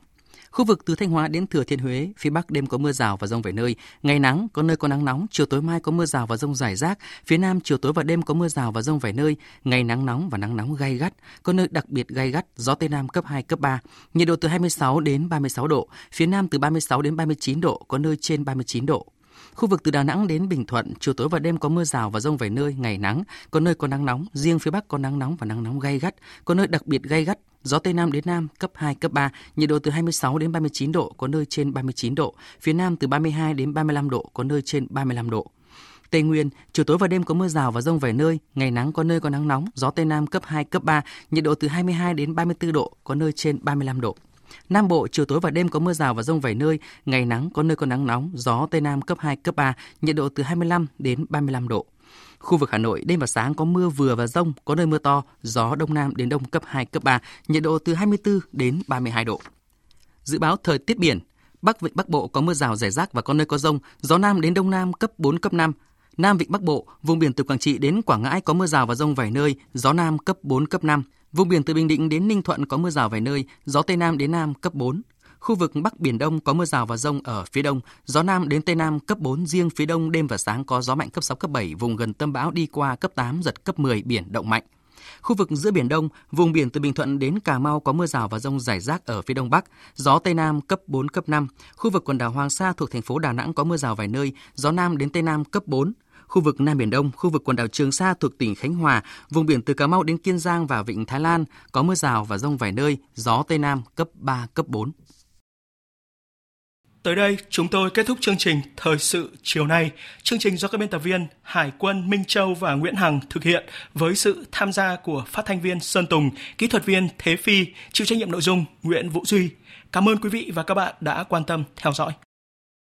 Khu vực từ Thanh Hóa đến Thừa Thiên Huế, phía Bắc đêm có mưa rào và rông vài nơi, ngày nắng, có nơi có nắng nóng, chiều tối mai có mưa rào và rông rải rác, phía Nam chiều tối và đêm có mưa rào và rông vài nơi, ngày nắng nóng và nắng nóng gay gắt, có nơi đặc biệt gay gắt, gió Tây Nam cấp 2, cấp 3, nhiệt độ từ 26 đến 36 độ, phía Nam từ 36 đến 39 độ, có nơi trên 39 độ. Khu vực từ Đà Nẵng đến Bình Thuận, chiều tối và đêm có mưa rào và rông vài nơi, ngày nắng, có nơi có nắng nóng, riêng phía Bắc có nắng nóng và nắng nóng gay gắt, có nơi đặc biệt gay gắt, gió Tây Nam đến Nam cấp 2, cấp 3, nhiệt độ từ 26 đến 39 độ, có nơi trên 39 độ, phía Nam từ 32 đến 35 độ, có nơi trên 35 độ. Tây Nguyên, chiều tối và đêm có mưa rào và rông vài nơi, ngày nắng có nơi có nắng nóng, gió Tây Nam cấp 2, cấp 3, nhiệt độ từ 22 đến 34 độ, có nơi trên 35 độ. Nam Bộ, chiều tối và đêm có mưa rào và rông vài nơi, ngày nắng có nơi có nắng nóng, gió Tây Nam cấp 2, cấp 3, nhiệt độ từ 25 đến 35 độ. Khu vực Hà Nội, đêm và sáng có mưa vừa và rông, có nơi mưa to, gió Đông Nam đến Đông cấp 2, cấp 3, nhiệt độ từ 24 đến 32 độ. Dự báo thời tiết biển, Bắc Vịnh Bắc Bộ có mưa rào rải rác và có nơi có rông, gió Nam đến Đông Nam cấp 4, cấp 5, Nam Vịnh Bắc Bộ, vùng biển từ Quảng Trị đến Quảng Ngãi có mưa rào và rông vài nơi, gió Nam cấp 4, cấp 5. Vùng biển từ Bình Định đến Ninh Thuận có mưa rào vài nơi, gió Tây Nam đến Nam cấp 4. Khu vực Bắc Biển Đông có mưa rào và rông ở phía đông, gió Nam đến Tây Nam cấp 4, riêng phía đông đêm và sáng có gió mạnh cấp 6, cấp 7, vùng gần tâm bão đi qua cấp 8, giật cấp 10, biển động mạnh. Khu vực giữa Biển Đông, vùng biển từ Bình Thuận đến Cà Mau có mưa rào và rông rải rác ở phía đông bắc, gió Tây Nam cấp 4, cấp 5. Khu vực quần đảo Hoàng Sa thuộc thành phố Đà Nẵng có mưa rào vài nơi, gió Nam đến Tây Nam cấp 4. Khu vực Nam Biển Đông, khu vực quần đảo Trường Sa thuộc tỉnh Khánh Hòa, vùng biển từ Cà Mau đến Kiên Giang và Vịnh Thái Lan có mưa rào và rông vài nơi, gió Tây Nam cấp 3, cấp 4. Tới đây, chúng tôi kết thúc chương trình Thời sự chiều nay. Chương trình do các biên tập viên Hải quân Minh Châu và Nguyễn Hằng thực hiện với sự tham gia của phát thanh viên Sơn Tùng, kỹ thuật viên Thế Phi, chịu trách nhiệm nội dung Nguyễn Vũ Duy. Cảm ơn quý vị và các bạn đã quan tâm theo dõi.